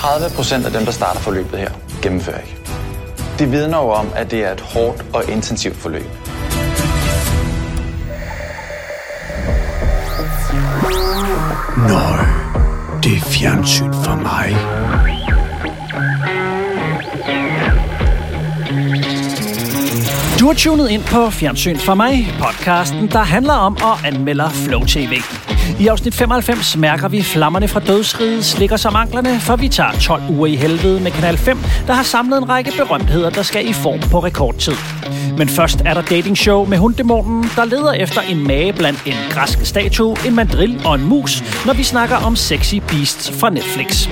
30 procent af dem, der starter forløbet her, gennemfører ikke. Det vidner jo om, at det er et hårdt og intensivt forløb. Nøj, det er fjernsyn for mig. Du har tunet ind på Fjernsyn for mig, podcasten, der handler om og anmelder Flow TV. I afsnit 95 mærker vi flammerne fra dødsriget slikker som anklerne, for vi tager 12 uger i helvede med Kanal 5, der har samlet en række berømtheder, der skal i form på rekordtid. Men først er der dating show med hunddæmonen, der leder efter en mage blandt en græsk statue, en mandrill og en mus, når vi snakker om sexy beasts fra Netflix.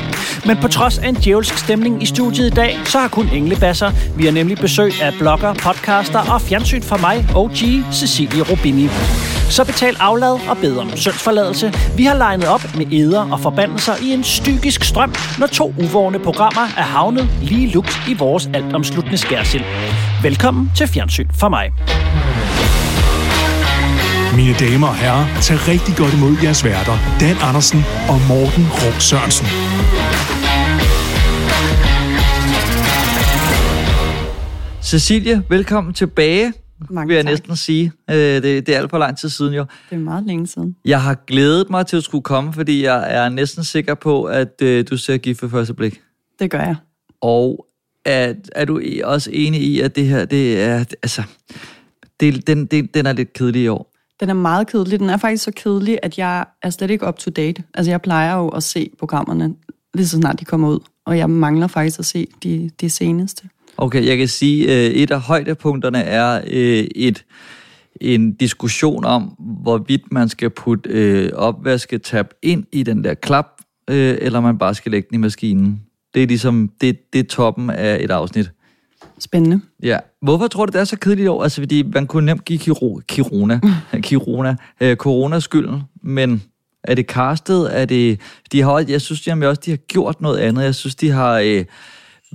Men på trods af en djævelsk stemning i studiet i dag, så har kun englebasser. Vi har nemlig besøg af blogger, podcaster og fjernsyn for mig, OG Cecilie Rubini. Så betal aflad og bed om syndsforladelse. Vi har legnet op med æder og forbandelser i en stygisk strøm, når to uvågne programmer er havnet lige lugt i vores altomsluttende skærsild. Velkommen til Fjernsyn for mig. Mine damer og herrer, tag rigtig godt imod jeres værter, Dan Andersen og Morten Rum Sørensen. Cecilie, velkommen tilbage, Mange vil jeg tak. næsten sige. Øh, Det, det er alt for lang tid siden jo. Det er meget længe siden. Jeg har glædet mig til at skulle komme, fordi jeg er næsten sikker på, at øh, du ser gift ved første blik. Det gør jeg. Og er, er du også enig i, at det her, det er, altså, det, den, den, den er lidt kedelig i år? Den er meget kedelig. Den er faktisk så kedelig, at jeg er slet ikke up to date. Altså, jeg plejer jo at se programmerne lige så snart de kommer ud. Og jeg mangler faktisk at se de, de seneste. Okay, jeg kan sige, at et af højdepunkterne er øh, et, en diskussion om, hvorvidt man skal putte øh, opvasketab ind i den der klap, øh, eller man bare skal lægge den i maskinen. Det er ligesom, det, det er toppen af et afsnit. Spændende. Ja. Hvorfor tror du, det er så kedeligt år? Altså, fordi man kunne nemt give kiro, kirona, kirona, øh, corona skylden, men er det castet? Er det, de har, jeg synes jamen, også, de har gjort noget andet. Jeg synes, de har øh,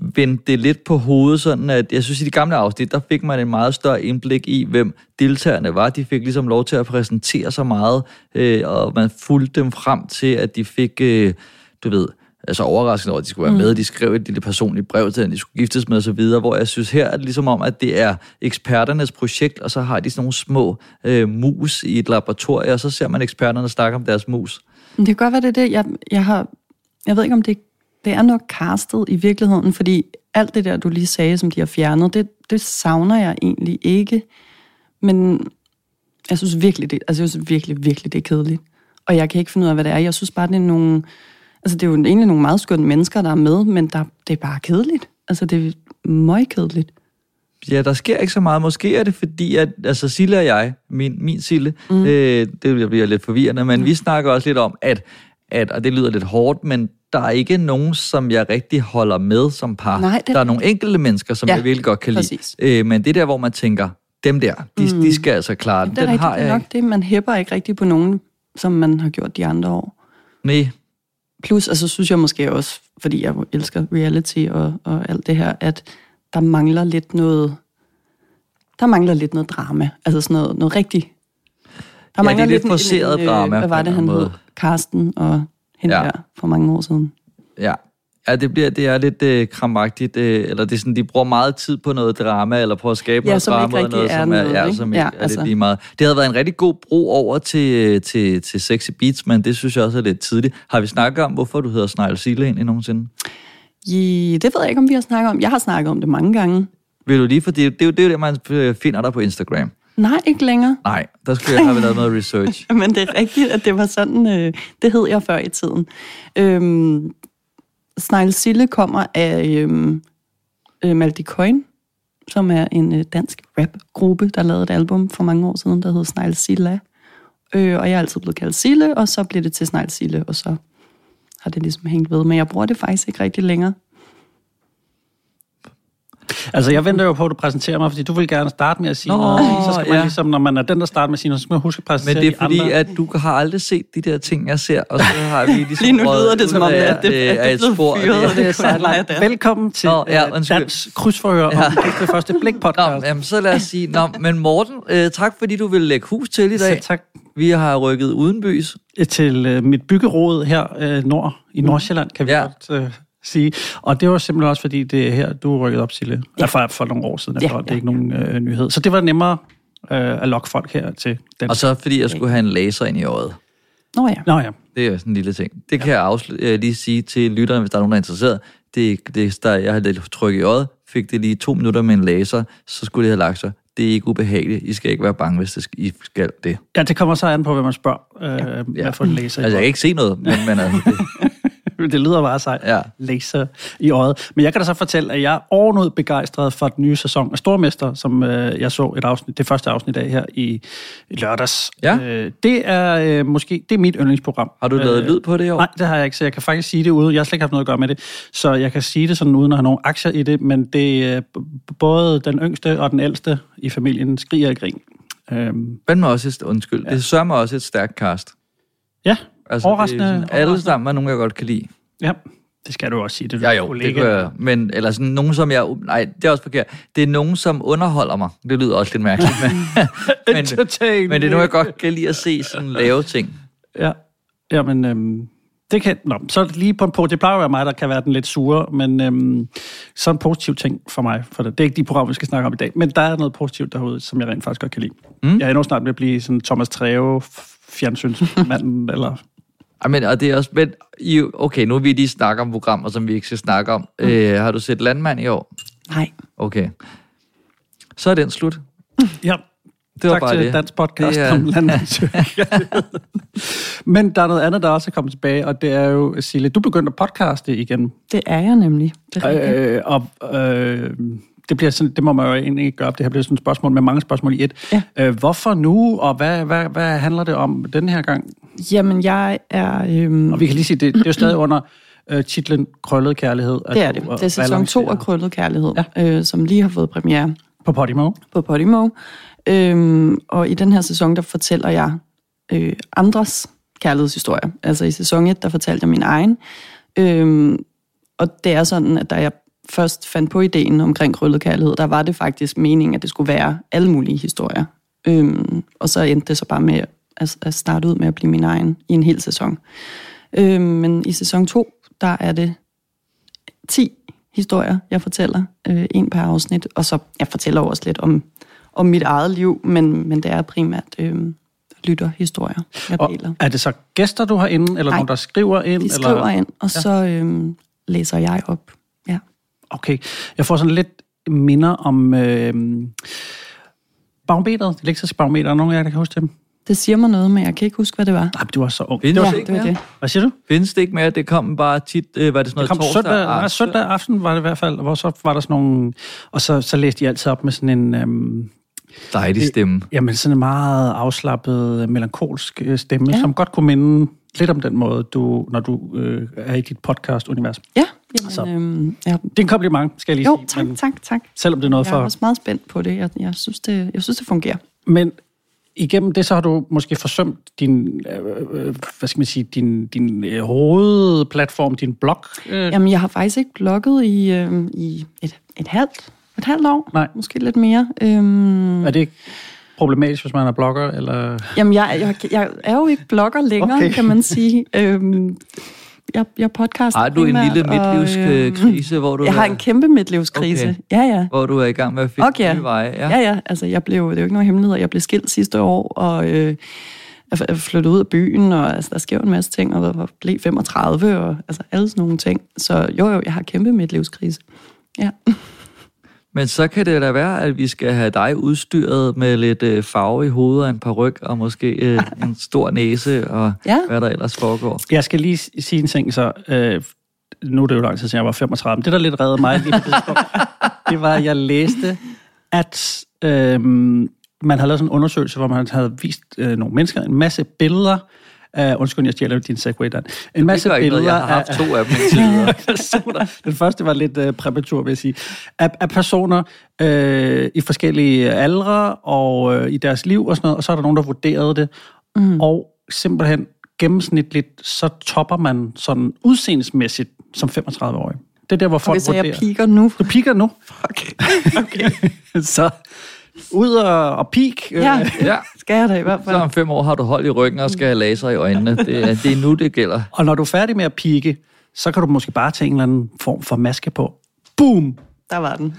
vendt det lidt på hovedet, sådan at jeg synes, i de gamle afsnit, der fik man en meget større indblik i, hvem deltagerne var. De fik ligesom lov til at præsentere sig meget, øh, og man fulgte dem frem til, at de fik, øh, du ved, altså overraskende over, at de skulle være med. De skrev et lille personligt brev til, at de skulle giftes med osv., hvor jeg synes her er det ligesom om, at det er eksperternes projekt, og så har de sådan nogle små øh, mus i et laboratorium, og så ser man eksperterne snakke om deres mus. Det kan godt være, det er det. Jeg, jeg, har, jeg ved ikke, om det, det er nok castet i virkeligheden, fordi alt det der, du lige sagde, som de har fjernet, det, det savner jeg egentlig ikke. Men jeg synes virkelig, det, altså jeg synes virkelig, virkelig, det er kedeligt. Og jeg kan ikke finde ud af, hvad det er. Jeg synes bare, det er nogle... Altså, det er jo egentlig nogle meget skønne mennesker, der er med, men der, det er bare kedeligt. Altså, det er meget kedeligt. Ja, der sker ikke så meget. Måske er det fordi, at altså Sille og jeg, min, min Sille, mm. øh, det bliver lidt forvirrende, men mm. vi snakker også lidt om, at, at, og det lyder lidt hårdt, men der er ikke nogen, som jeg rigtig holder med som par. Nej, det er der er nogle enkelte mennesker, som Ja, jeg virkelig godt kan præcis. lide. Øh, men det der, hvor man tænker, dem der, de, mm. de skal altså klare den. Det Den har jeg nok ikke. det. Man hæpper ikke rigtig på nogen, som man har gjort de andre år. Nej, Plus, altså synes jeg måske også, fordi jeg elsker reality og, og alt det her, at der mangler lidt noget, der mangler lidt noget drama. Altså sådan noget, noget rigtigt. Der det er lidt en- forceret øh, drama Hvad var en det, han anden hed? måde. Karsten og hende Ja. ja. der for mange år siden. ja. Ja, det, bliver, det er lidt øh, kramagtigt, øh, eller det er sådan, de bruger meget tid på noget drama, eller på at skabe Ja, noget drama, rigtig noget, er som noget, ja, ikke? som ikke Ja, er altså. lidt lige meget. Det havde været en rigtig god bro over til, øh, til, til Sexy Beats, men det synes jeg også er lidt tidligt. Har vi snakket om, hvorfor du hedder Snegl Sile egentlig nogensinde? I, det ved jeg ikke, om vi har snakket om. Jeg har snakket om det mange gange. Vil du lige, for det, det, er det er jo det, man finder dig på Instagram. Nej, ikke længere. Nej, der skulle jeg have lavet noget research. Men det er rigtigt, at det var sådan, øh, det hed jeg før i tiden. Øhm, Snegl Sille kommer af øhm, øh, Maldi Coin, som er en øh, dansk rapgruppe, der lavede et album for mange år siden, der hed Snegl Silla. Øh, og jeg er altid blevet kaldt Sille, og så blev det til Snegl Sille, og så har det ligesom hængt ved. Men jeg bruger det faktisk ikke rigtig længere. Altså, jeg venter jo på, at du præsenterer mig, fordi du vil gerne starte med at sige Nå, noget. Så skal man ja. ligesom, når man er den, der starter med at sige noget, så skal man huske at præsentere Men det er fordi, andre. at du har aldrig set de der ting, jeg ser, og så har vi ligesom... Lige nu lyder det, som om, at det- øh, er et spor. Det- der. Velkommen til Nå, ja, øh. Dans Krydsforhør Ja. om det første blik Nå, podcast. jamen, så lad os sige... Nå, men Morten, øh, tak fordi du vil lægge hus til i dag. Selv tak Vi har rykket udenbys. til øh, mit byggeråd her øh, nord i Nordsjælland, kan vi Ja. godt øh, sige. Og det var simpelthen også, fordi det er her, du rykket op, Sille. Ja. For, for nogle år siden. Ja, Ja, det er ja, ikke nogen øh, nyhed. Så det var nemmere øh, at lokke folk her til den. Og så fordi jeg skulle have en laser ind i øjet. Nå ja. Nå ja. Det er sådan en lille ting. Det kan jeg afsl- øh, lige sige til lytterne, hvis der er nogen, der er interesseret. Det, det der, jeg havde trykket i øjet, fik det lige to minutter med en laser, så skulle det have lagt sig. Det er ikke ubehageligt. I skal ikke være bange, hvis det skal, I skal det. ja, det kommer så an på, hvad man spørger. Øh, ja. Hvad for en laser. Altså, jeg kan ikke se noget, men, men altså, det, det lyder bare sejt. Ja. Laser i øjet. Men jeg kan da så fortælle, at jeg er ovenud begejstret for den nye sæson af Stormester, som øh, jeg så et afsnit, det første afsnit af her i, i lørdags. Ja. Øh, det er øh, måske det er mit yndlingsprogram. har du lavet lyd på det i år? Nej, det har jeg ikke, så jeg kan faktisk sige det uden. Jeg har slet ikke haft noget at gøre med det, så jeg kan sige det sådan uden at have nogen aktier i det, men det er b- både den yngste og den ældste i familien skriger i grin. Øhm, Fandme også et, undskyld. Ja. Det sørger mig også et stærkt cast. ja, Altså, Overraskende- Det er sådan, alle sammen er nogen, jeg godt kan lide. ja, det skal du også sige. Det er Ja, jo, kollega. det gør jeg. Men, eller sådan nogen, som jeg... Nej, det er også forkert. Det er nogen, som underholder mig. Det lyder også lidt mærkeligt. Men, men, men det er nogen, jeg godt kan lide at se sådan lave ting. Ja, jamen, øhm, det kan, nå, så lige på en på, det plejer at være mig, der kan være den lidt sure, men øhm, så en positiv ting for mig, for det, det er ikke de programmer, vi skal snakke om i dag, men der er noget positivt derude, som jeg rent faktisk godt kan lide. Mm. Jeg er endnu snart ved at blive sådan Thomas Treve, fjernsynsmanden, eller... Men, og det er også... Men, I, okay, nu er vi lige snakke om programmer, som vi ikke skal snakke om. Mm. Øh, har du set Landmand i år? Nej. Okay. Så er den slut. Ja, Det var tak bare til det. Dansk Podcast Det er- om landmandsøger. Men der er noget andet, der også er kommet tilbage, og det er jo, Sille, du begyndte at podcaste igen. Det er jeg nemlig. Det er rigtigt. Øh, og øh, det, bliver sådan, det må man jo egentlig ikke gøre op. Det her bliver sådan et spørgsmål med mange spørgsmål i et. Ja. Øh, hvorfor nu, og hvad, hvad, hvad handler det om den her gang? Jamen, jeg er... Øhm, Og vi kan lige sige, det, det er jo stadig under øh, titlen Krøllet Kærlighed. at det er det. Det er sæson 2 af Krøllet Kærlighed, ja. øh, som lige har fået premiere På Podimo. på Podimo. Øhm, og i den her sæson, der fortæller jeg øh, andres kærlighedshistorier. Altså i sæson 1, der fortalte jeg min egen. Øhm, og det er sådan, at da jeg først fandt på ideen omkring krøllet kærlighed, der var det faktisk meningen, at det skulle være alle mulige historier. Øhm, og så endte det så bare med at, at starte ud med at blive min egen i en hel sæson. Øhm, men i sæson 2, der er det 10 historier, jeg fortæller. Øh, en per afsnit. Og så, jeg fortæller også lidt om, om mit eget liv, men, men det er primært øh, lytterhistorier, jeg Og deler. er det så gæster, du har inde, eller Nej. nogen, der skriver ind? De skriver eller? ind, og så øh, læser jeg op. Okay. Jeg får sådan lidt minder om øh, barometeret, det elektriske barometer. Er der nogen af jer, der kan huske dem? Det siger mig noget, men jeg kan ikke huske, hvad det var. Nej, men du var så ung. Findes Det var, det ikke det var mere? det. hvad siger du? Findes det ikke mere? Det kom bare tit... Øh, var det sådan Det noget kom torsdag? søndag, nej, aften? søndag aften var det i hvert fald, hvor så var der sådan nogle... Og så, så læste de altid op med sådan en... Øhm, Dejlig stemme. jamen sådan en meget afslappet, melankolsk øh, stemme. Ja. som godt kunne minde lidt om den måde, du, når du øh, er i dit podcast-univers. Ja, Så. jamen, øh, ja. Det er en kompliment, skal jeg lige Jo, sige. tak, Men, tak, tak. selvom det er noget Jeg er for... også meget spændt på det. Jeg, jeg, synes, det, jeg synes, det fungerer. Men igennem det, så har du måske forsømt din, øh, øh, hvad skal man sige, din, din øh, hovedplatform, din blog. Øh, Jamen, jeg har faktisk ikke blogget i, øh, i et, et halvt et halvt år. Nej. Måske lidt mere. Øhm, er det ikke problematisk, hvis man er blogger? Eller? Jamen, jeg, jeg, jeg er jo ikke blogger længere, okay. kan man sige. Øhm, jeg, jeg podcaster Har du en lille midtlivskrise, hvor du Jeg har er, en kæmpe midtlivskrise. Okay. Ja, ja. hvor du er i gang med at finde Okay. nye veje? Ja, ja. Altså, jeg blev, det er jo ikke nogen hemmelighed. Jeg blev skilt sidste år, og øh, jeg flyttede ud af byen, og altså, der sker en masse ting, og jeg blev 35, og altså, alle sådan nogle ting. Så jo, jo, jeg har kæmpe midtlivskrise. Ja. Men så kan det da være, at vi skal have dig udstyret med lidt øh, farve i hovedet og en par ryg, og måske øh, en stor næse, og Ja. hvad der ellers foregår. Jeg skal lige sige en ting, så øh, nu er det jo lang tid siden, jeg var 35, men det, der lidt reddede mig lige på det det var, at jeg læste, at øh, man havde lavet sådan en undersøgelse, hvor man havde vist øh, nogle mennesker en masse billeder af, undskyld, jeg stjæler din segway, Dan. En masse Det gør ikke noget, billeder jeg har haft af, to af dem personer. Den første var lidt øh, præmatur, vil jeg sige. Af, af personer øh, i forskellige aldre og øh, i deres liv og sådan noget, og så er der nogen, der vurderede det. Mm. Og simpelthen gennemsnitligt, så topper man sådan udseendemæssigt som 35-årig. Det er der, hvor folk Okay, så jeg vurderer. piker nu. Du piker nu. Fuck. Okay. så ud og, og peak. øh, Ja, Ja. Skal jeg da i hvert Så fald. om fem år har du hold i ryggen og skal have laser i øjnene. Det er, det er nu, det gælder. Og når du er færdig med at pike, så kan du måske bare tage en eller anden form for maske på. Boom! Der var den.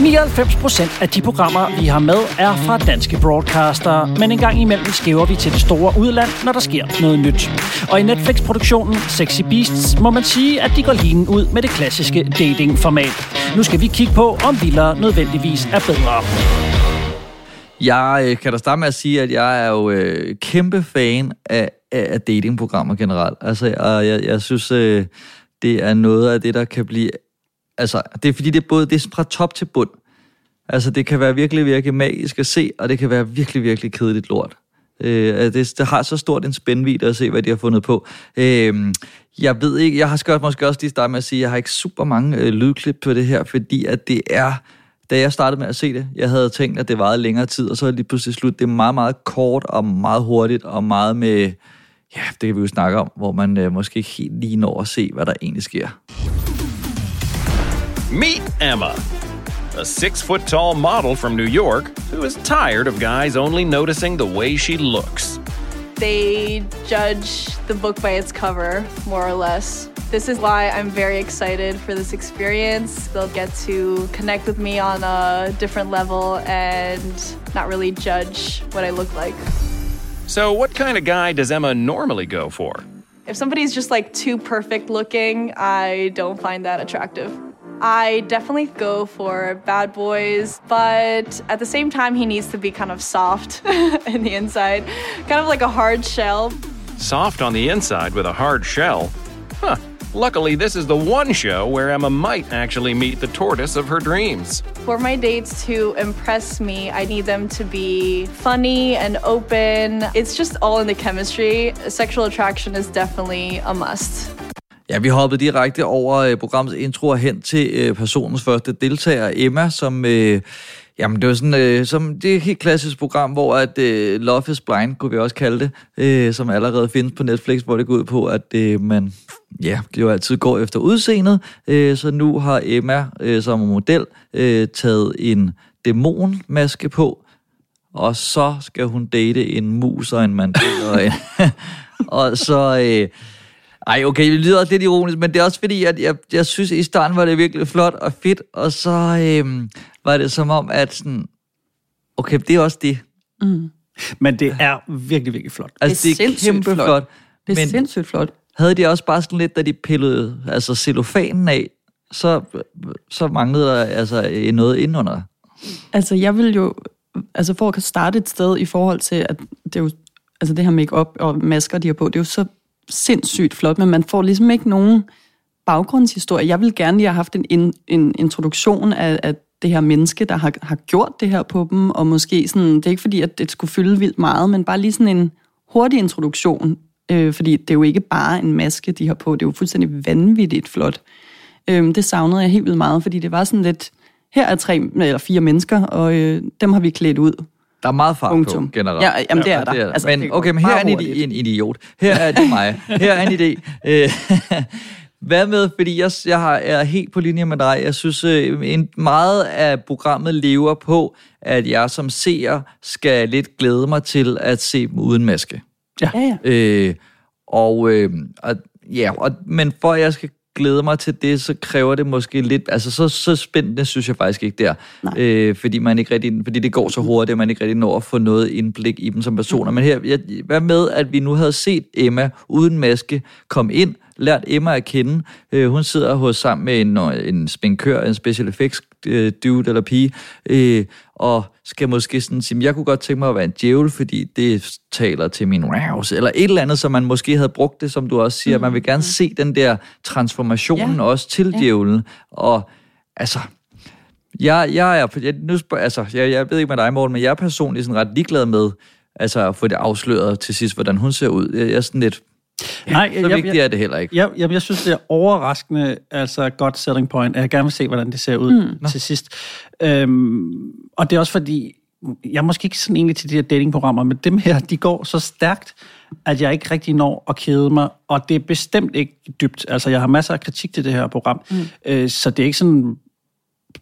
99 procent af de programmer, vi har med, er fra danske broadcaster, men en gang imellem skæver vi til det store udland, når der sker noget nyt. Og i Netflix-produktionen Sexy Beasts må man sige, at de går linen ud med det klassiske dating-format. Nu skal vi kigge på, om vildere nødvendigvis er bedre. Jeg øh, kan da starte med at sige, at jeg er jo øh, kæmpe fan af, af datingprogrammer generelt. Altså, og jeg, jeg synes, øh, det er noget af det, der kan blive... Altså, det er fordi, det er både det er fra top til bund. Altså, det kan være virkelig, virkelig magisk at se, og det kan være virkelig, virkelig kedeligt lort. Øh, det, det har så stort en spændvidde at se, hvad de har fundet på. Øh, jeg ved ikke, jeg har skørt måske også lige starte med at sige, at jeg har ikke super mange øh, lydklip på det her, fordi at det er da jeg startede med at se det, jeg havde tænkt, at det varede længere tid, og så er det lige pludselig slut. Det er meget, meget kort og meget hurtigt, og meget med, ja, det kan vi jo snakke om, hvor man øh, måske ikke helt lige når at se, hvad der egentlig sker. Meet Emma, a six foot tall model from New York who is tired of guys only noticing the way she looks. They judge the book by its cover, more or less. This is why I'm very excited for this experience. They'll get to connect with me on a different level and not really judge what I look like. So, what kind of guy does Emma normally go for? If somebody's just like too perfect looking, I don't find that attractive. I definitely go for bad boys, but at the same time, he needs to be kind of soft in the inside, kind of like a hard shell. Soft on the inside with a hard shell? Huh. Luckily, this is the one show where Emma might actually meet the tortoise of her dreams. For my dates to impress me, I need them to be funny and open. It's just all in the chemistry. Sexual attraction is definitely a must. Ja, vi hoppede direkte over øh, programmets intro og hen til øh, personens første deltager, Emma, som... Øh, Jamen, det var sådan, øh, som, det er et helt klassisk program, hvor at øh, Love is Blind, kunne vi også kalde det, øh, som allerede findes på Netflix, hvor det går ud på, at øh, man ja, det jo altid går efter udseendet. Øh, så nu har Emma øh, som model øh, taget en dæmonmaske på, og så skal hun date en mus og en mandel. og, øh, og så... Øh, ej, okay, det lyder også lidt ironisk, men det er også fordi, at jeg, jeg synes, at i starten var det virkelig flot og fedt, og så øh, var det som om, at sådan, okay, det er også det. Mm. Men det er virkelig, virkelig flot. Altså, det er, det er kæmpe flot. flot. Det er men sindssygt flot. Havde de også bare sådan lidt, da de pillede altså cellofanen af, så, så manglede der altså noget indenunder. Altså, jeg vil jo... Altså, for at starte et sted i forhold til, at det er jo... Altså, det her make-up og masker, de har på, det er jo så sindssygt flot, men man får ligesom ikke nogen baggrundshistorie. Jeg vil gerne lige have haft en, en, en introduktion af, af det her menneske, der har, har gjort det her på dem, og måske sådan, det er ikke fordi, at det skulle fylde vildt meget, men bare lige sådan en hurtig introduktion, øh, fordi det er jo ikke bare en maske, de har på, det er jo fuldstændig vanvittigt flot. Øh, det savnede jeg helt vildt meget, fordi det var sådan lidt, her er tre eller fire mennesker, og øh, dem har vi klædt ud. Der er meget fart Punktum. på, generelt. Ja, jamen det er der. Det er der. Altså, men okay, men her er en, en idiot. Her er det mig. Her er en idé. Øh, hvad med, fordi jeg, jeg har, er helt på linje med dig, jeg synes, øh, en, meget af programmet lever på, at jeg som seer skal lidt glæde mig til at se dem uden maske. Ja. ja, ja. Øh, og, øh, og, ja, og, men for at jeg skal glæde mig til det, så kræver det måske lidt, altså så, så spændende synes jeg faktisk ikke der, øh, fordi man ikke rigtig, fordi det går så hurtigt, at man ikke rigtig når at få noget indblik i dem som personer. Mm. Men her, jeg, hvad med, at vi nu havde set Emma uden maske komme ind, lært Emma at kende. Øh, hun sidder hos sammen med en, en spinkør, en special effects øh, dude eller pige, øh, og skal måske sådan sige, jeg kunne godt tænke mig at være en djævel, fordi det taler til min rouse, eller et eller andet, som man måske havde brugt det, som du også siger, mm. man vil gerne se den der transformationen ja. også til ja. djævlen, og altså, jeg, jeg er, jeg, nu spørger, altså, jeg, jeg ved ikke med dig, Morten, men jeg er personligt sådan ret ligeglad med, altså at få det afsløret til sidst, hvordan hun ser ud. Jeg, er sådan lidt, Nej, så jeg, vigtigt jeg, er det heller ikke. Jeg, jeg, jeg synes, det er overraskende, altså godt selling point, at jeg gerne vil se, hvordan det ser ud mm. til sidst. Øhm, og det er også fordi, jeg er måske ikke sådan egentlig til de her datingprogrammer, men dem her, de går så stærkt, at jeg ikke rigtig når at kede mig, og det er bestemt ikke dybt. Altså, jeg har masser af kritik til det her program, mm. øh, så det er ikke sådan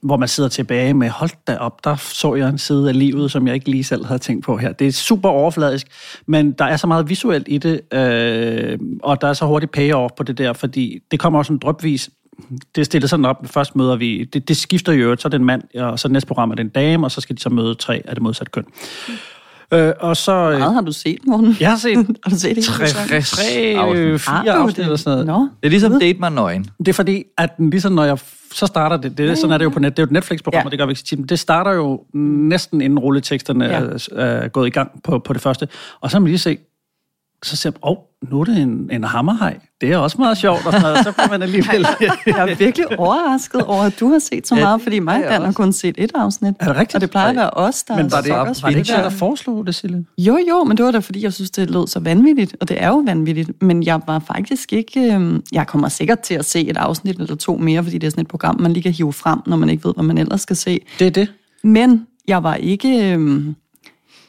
hvor man sidder tilbage med, hold da op, der så jeg en side af livet, som jeg ikke lige selv havde tænkt på her. Det er super overfladisk, men der er så meget visuelt i det, øh, og der er så hurtigt payoff på det der, fordi det kommer også en drøbvis. Det er stillet sådan op, først møder vi, det, det skifter jo, så er det en mand, og så næste program er det en dame, og så skal de så møde tre af det modsatte køn. Øh, og så... øh, Meget har du set, Morten? Jeg har set Har du set det? tre, tre afsnit. fire Har du afsnit det? eller sådan noget. Nå. Det er ligesom Date mig nøgen. Det er fordi, at den ligesom når jeg så starter det, det sådan er det jo på net, det er jo et Netflix-program, Ja. og det gør vi ikke så tit, men det starter jo næsten inden rulleteksterne Ja. er, er gået i gang på, på det første. Og så kan man lige se, så ser man, åh, oh, nu er det en, en hammerhaj. Det er også meget sjovt, og sådan noget. så får man alligevel... Jeg er virkelig overrasket over, at du har set så Ja, meget, fordi mig og jeg Dan har også. kun set et afsnit. Er det rigtigt? Og det plejer at være os, der Men var det, snakker var det ikke der. der foreslog det, Sille? Jo, jo, men det var da, fordi jeg synes, det lød så vanvittigt, og det er jo vanvittigt. Men jeg var faktisk ikke... Øh, jeg kommer sikkert til at se et afsnit eller to mere, fordi det er sådan et program, man lige kan hive frem, når man ikke ved, hvad man ellers skal se. Det er det. Men jeg var ikke... Øh,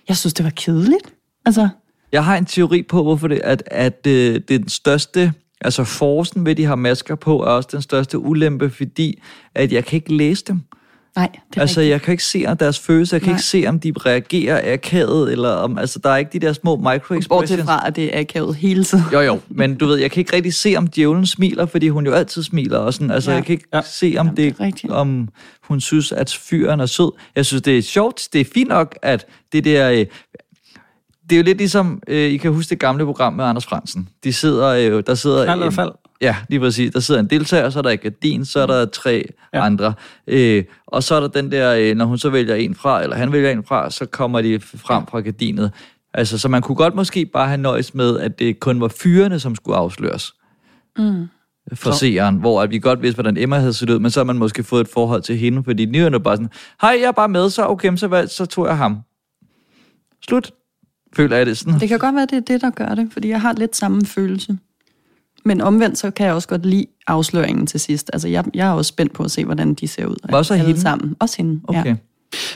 jeg synes, det var kedeligt. Altså, Jeg har en teori på, hvorfor det at, at øh, det er den største, altså forsen ved, de har masker på, er også den største ulempe, fordi at jeg kan ikke læse dem. nej, det er Altså, rigtigt. jeg kan ikke se om deres følelser, jeg kan Nej. ikke se, om de reagerer akavet, eller om, altså, der er ikke de der små Bortset micro-expressions. fra, at det er akavet hele tiden. Jo, jo, men du ved, jeg kan ikke rigtig se, om djævlen smiler, fordi hun jo altid smiler, og sådan, altså, Ja. ja. jeg kan ikke Ja. ja. se, om Jamen, det det, er rigtigt. om hun synes, at fyren er sød. Jeg synes, det er sjovt, det er fint nok, at det der... Øh, det er jo lidt ligesom, øh, I kan huske det gamle program med Anders Fransen. De sidder, øh, der sidder... Eller en- fald? Ja, lige præcis. Der sidder en deltager, så er der et gardin, så er der tre Ja. andre. Øh, og så er der den der, øh, når hun så vælger en fra, eller han vælger en fra, så kommer de frem fra gardinet. Altså, så man kunne godt måske bare have nøjes med, at det kun var fyrene, som skulle afsløres Mm. for seeren, hvor at vi godt vidste, hvordan Emma havde set ud, men så har man måske fået et forhold til hende, fordi nu er det bare sådan, hej, jeg er bare med, så okay, så, valg, så tog jeg ham. Slut. Føler jeg det sådan. Det kan godt være, det er det, der gør det, fordi jeg har lidt samme følelse. Men omvendt, så kan jeg også godt lide afsløringen til sidst. Altså, jeg, jeg er også spændt på at se, hvordan de ser ud. Også alle hende? sammen. Også hende, Okay. ja.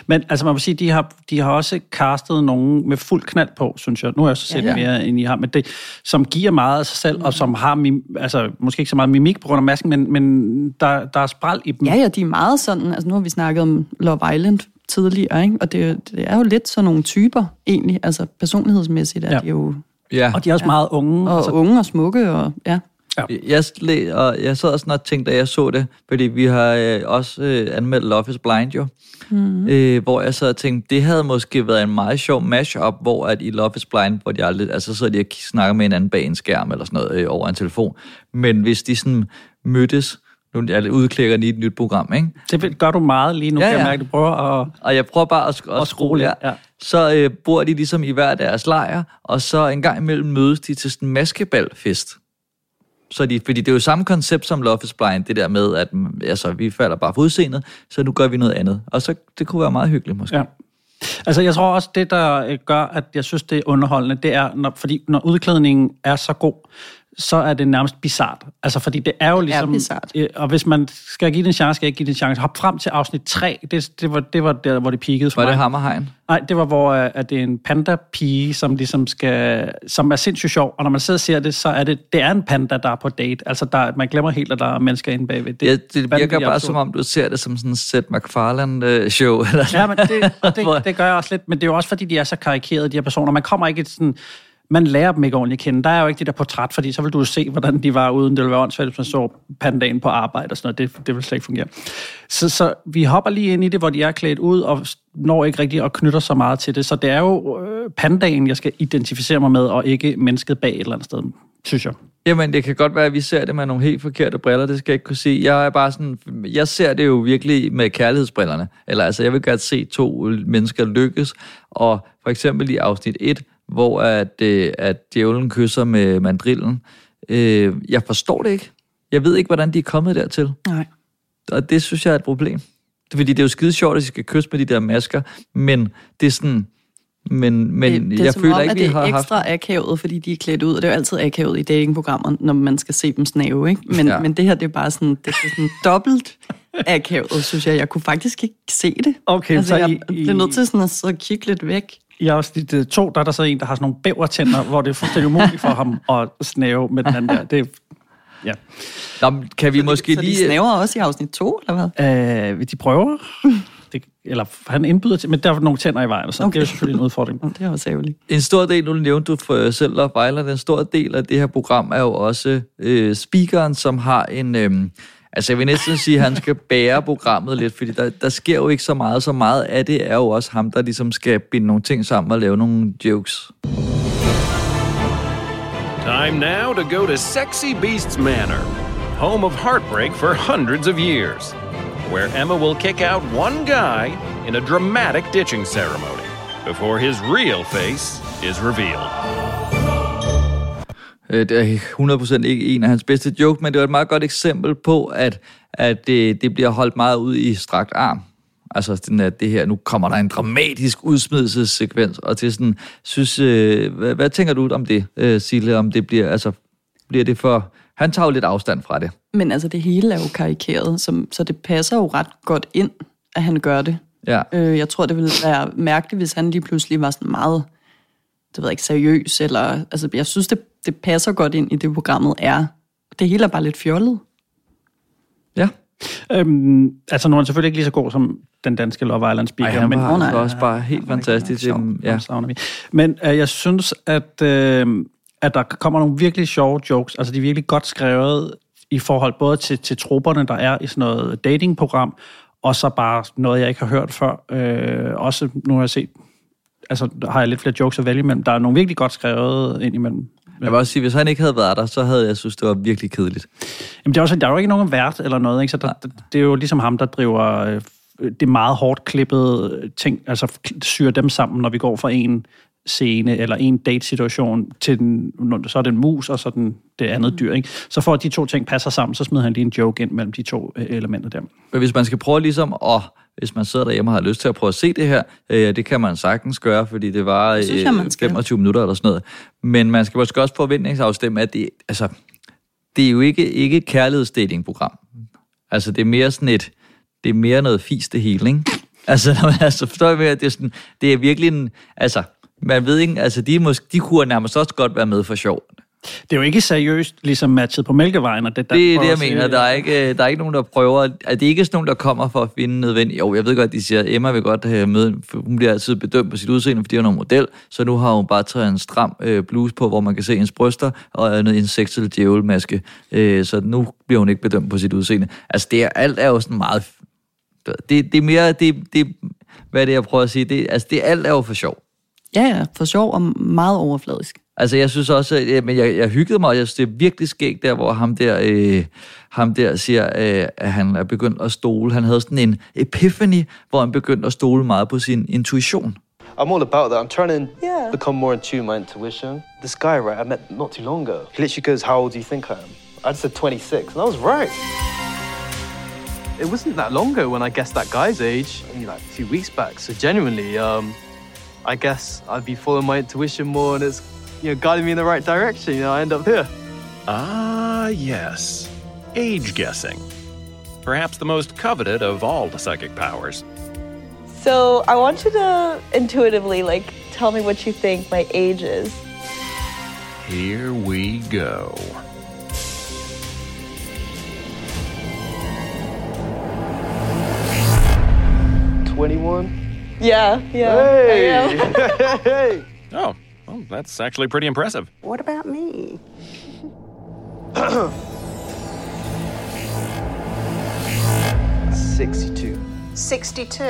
Men altså, man må sige, de har, de har også castet nogen med fuld knald på, synes jeg. Nu har jeg så set Ja. ja. mere, end I har, men det, som giver meget af sig selv, og som har, mim, altså, måske ikke så meget mimik på grund af masken, men, men der, der er spral i dem. Ja, ja, de er meget sådan, altså nu har vi snakket om Love Island tidligere, ikke? og det, det er jo lidt sådan nogle typer egentlig, altså personlighedsmæssigt er Ja. ja. de jo Ja. Og de er også ja. meget unge. og altså, unge og smukke, og ja. Jeg, sle- og jeg sad også og tænkte, da jeg så det, fordi vi har øh, også øh, anmeldt Love is Blind jo, mm. øh, hvor jeg sad og tænkte, det havde måske været en meget sjov mashup, hvor at i Love is Blind, hvor de aldrig, altså så sidder de og snakker med hinanden bag en skærm eller sådan noget øh, over en telefon, men hvis de sådan mødtes, nu jeg udklikker lige et nyt program, ikke? Det gør du meget lige nu, Ja, ja, kan jeg mærke, du prøver at... og jeg prøver bare at, sk- at, At skrue lidt, ja. Så øh, bor de ligesom i hver deres lejr, og så en gang imellem mødes de til sådan en maskeballfest. Så de, fordi det er jo samme koncept som Love is Blind, det der med, at altså, vi falder bare for udseendet, så nu gør vi noget andet. Og så det kunne være meget hyggeligt måske. Ja. Altså, jeg tror også, det, der øh, gør, at jeg synes, det er underholdende, det er, når, fordi når udklædningen er så god, så er det nærmest bizart. Altså, fordi det er jo ligesom... bizart. øh, Og hvis man skal give det en chance, skal jeg ikke give det en chance. Hop frem til afsnit 3, det, det, var, det var der, hvor det peakede for Var mig. det Hammerhegn? Nej, det var, hvor øh, at det er en panda-pige, som ligesom skal, som er sindssygt sjov, og når man sidder og ser det, så er det, det er en panda, der er på date. Altså, der, man glemmer helt, at der er mennesker inde bagved. Det, ja, det virker bare absurd. som om, du ser det som sådan en Seth MacFarlane-show. Eller Ja, men det, det, det gør jeg også lidt, men det er jo også, fordi de er så karikerede, de her personer. Man kommer ikke sådan... Man lærer dem ikke ordentligt at kende. Der er jo ikke det der portræt, fordi så vil du jo se, hvordan de var uden. Det ville være åndssvagt, hvis man så pandagen på arbejde og sådan noget. Det, det vil slet ikke fungere. Så, så vi hopper lige ind i det, hvor de er klædt ud, og når ikke rigtig og knytter så meget til det. Så det er jo øh, pandagen, jeg skal identificere mig med, og ikke mennesket bag et eller andet sted, synes jeg. Jamen, det kan godt være, at vi ser det med nogle helt forkerte briller, det skal jeg ikke kunne sige. Jeg er bare sådan, jeg ser det jo virkelig med kærlighedsbrillerne. Eller altså, jeg vil godt se to mennesker lykkes, og for eksempel i afsnit 1, hvor at, øh, at djævlen kysser med mandrillen. Øh, jeg forstår det ikke. Jeg ved ikke, hvordan de er kommet dertil. Nej. Og det synes jeg er et problem. Fordi det er jo skide sjovt, at de skal kysse med de der masker, men det er sådan... Men, men det, det er jeg føler om, ikke, at vi det har er haft... ekstra akavet, fordi de er klædt ud, og det er jo altid akavet i datingprogrammer, når man skal se dem snave, ikke? Men, ja. men det her, det er bare sådan, det er sådan dobbelt akavet, synes jeg. Jeg kunne faktisk ikke se det. Okay, altså, så jeg i- i- blev nødt til sådan at sidde og kigge lidt væk. I afsnit øh, to, der er der så en, der har sådan nogle bævertænder, hvor det er fuldstændig umuligt for ham at snæve med den anden der. Det, ja. Nå, kan vi måske Så de lige... snæver også i afsnit 2, eller hvad? Øh, de prøver, det, eller han indbyder til, men der er nogle tænder i vejen, så okay. det er jo selvfølgelig en udfordring. Det er også ærgerligt. En stor del, nu nævnte du for selv og Vejler, en stor del af det her program er jo også øh, speakeren, som har en... Øh, altså jeg vil næsten sige, at han skal bære programmet lidt, fordi der, der sker jo ikke så meget. Så meget af det er jo også ham, der ligesom skal binde nogle ting sammen og lave nogle jokes. Time now to go to Sexy Beasts Manor, home of heartbreak for hundreds of years, where Emma will kick out one guy in a dramatic ditching ceremony before his real face is revealed. Øh, Det er 100% ikke en af hans bedste joke, men det var et meget godt eksempel på, at, at det, det bliver holdt meget ud i strakt arm. Altså den at det her, nu kommer der en dramatisk udsmidelsessekvens, og til sådan, synes, øh, hvad, hvad tænker du om det, øh, Sille, om det bliver, altså, bliver det for, han tager jo lidt afstand fra det. Men altså, det hele er jo karikeret, så, så det passer jo ret godt ind, at han gør det. Ja. Øh, jeg tror, det ville være mærkeligt, hvis han lige pludselig var sådan meget, det ved jeg ikke, seriøs, eller, altså, jeg synes, det, det passer godt ind i det, programmet er. Det hele er bare lidt fjollet. Ja. Øhm, altså nu er han selvfølgelig ikke lige så god som den danske Love Island speaker, Ej, han men, var altså også bare helt fantastisk. Sjov. Jamen, Ja. Men øh, jeg synes, at, øh, at der kommer nogle virkelig sjove jokes. Altså, de er virkelig godt skrevet i forhold både til, til trupperne, der er i sådan noget datingprogram, og så bare noget, jeg ikke har hørt før. Øh, også nu har jeg set, altså har jeg lidt flere jokes at vælge imellem. Der er nogle virkelig godt skrevet ind imellem. Jeg vil også sige, hvis han ikke havde været der, så havde jeg synes, det var virkelig kedeligt. Jamen, det er også, der er jo ikke nogen vært eller noget, ikke? så der, det er jo ligesom ham, der driver øh, det meget hårdt klippede ting, altså syrer dem sammen, når vi går fra en scene eller en date-situation til den, så er det en mus, og så den, det andet dyr. Ikke? Så for at de to ting passer sammen, så smider han lige en joke ind mellem de to øh, elementer der. Men hvis man skal prøve ligesom at, hvis man sidder derhjemme og har lyst til at prøve at se det her, øh, det kan man sagtens gøre, fordi det var Det synes jeg, man skal. 25 minutter eller sådan noget. Men man skal måske også forventningsafstemme, at det, altså, det er jo ikke, ikke et kærlighedsdatingprogram. Altså, det er mere sådan et, det er mere noget fis det hele, ikke? Altså, når man, altså forstår jeg, at det er, sådan, det er virkelig en, altså, man ved ikke, altså, de, måske, de kunne nærmest også godt være med for sjov. Det er jo ikke seriøst, ligesom matchet på Mælkevejen. Og det, der Det er det, jeg mener. Der er, ikke, øh, der er ikke nogen, der prøver... At det er ikke sådan nogen, der kommer for at finde nødvendigt... Jo, jeg ved godt, de siger, at Emma vil godt have møde... for Hun bliver altid bedømt på sit udseende, fordi hun er en model. Så nu har hun bare taget en stram øh, bluse på, hvor man kan se hendes bryster, og en insekt eller djævelmaske. Øh, så nu bliver hun ikke bedømt på sit udseende. Altså, det er, alt er jo sådan meget... Det, det er mere... Det, det, hvad er det, jeg prøver at sige? Det, altså, det alt er jo for sjov. Ja, ja, for sjov og meget overfladisk. Altså, jeg synes også, at men jeg, jeg hyggede mig, og jeg synes, det er virkelig skægt der, hvor ham der, øh, ham der siger, øh, at han er begyndt at stole. Han havde sådan en epiphany, hvor han begyndte at stole meget på sin intuition. I'm all about that. I'm trying to Yeah. become more in tune with my intuition. This guy, right, I met not too long ago. He literally goes, How old do you think I am? I said 26, and I was right. It wasn't that long ago when I guessed that guy's age, only like a few weeks back. So genuinely, um, I guess I'd be following my intuition more and it's you know guiding me in the right direction. You know, I end up here. Ah, yes. Age guessing. Perhaps the most coveted of all the psychic powers. So I want you to intuitively like tell me what you think my age is. Here we go. Twenty-one. Yeah, yeah. I am. hey. Oh, well, that's actually pretty impressive. What about me? Sixty-two. 62.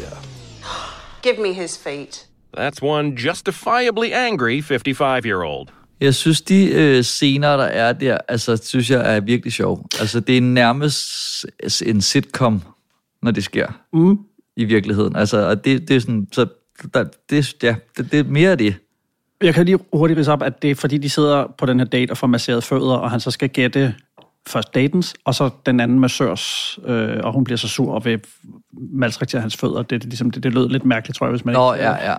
Yeah. Give me his feet. That's one justifiably angry 55 year old. Jeg synes, de øh, scener, der er der, altså, synes jeg er virkelig sjov. Altså, det er nærmest en sitcom, når det sker. Mm. I virkeligheden. Altså, og det, det er sådan, så der, det, ja, det, det er mere af det. Jeg kan lige hurtigt rise op, at det er fordi, de sidder på den her date og får masseret fødder, og han så skal gætte først datens, og så den anden massørs, øh, og hun bliver så sur og vil maltraktere hans fødder. Det, er ligesom, det, det lød lidt mærkeligt, tror jeg, hvis man Nå, ikke... ja, ja.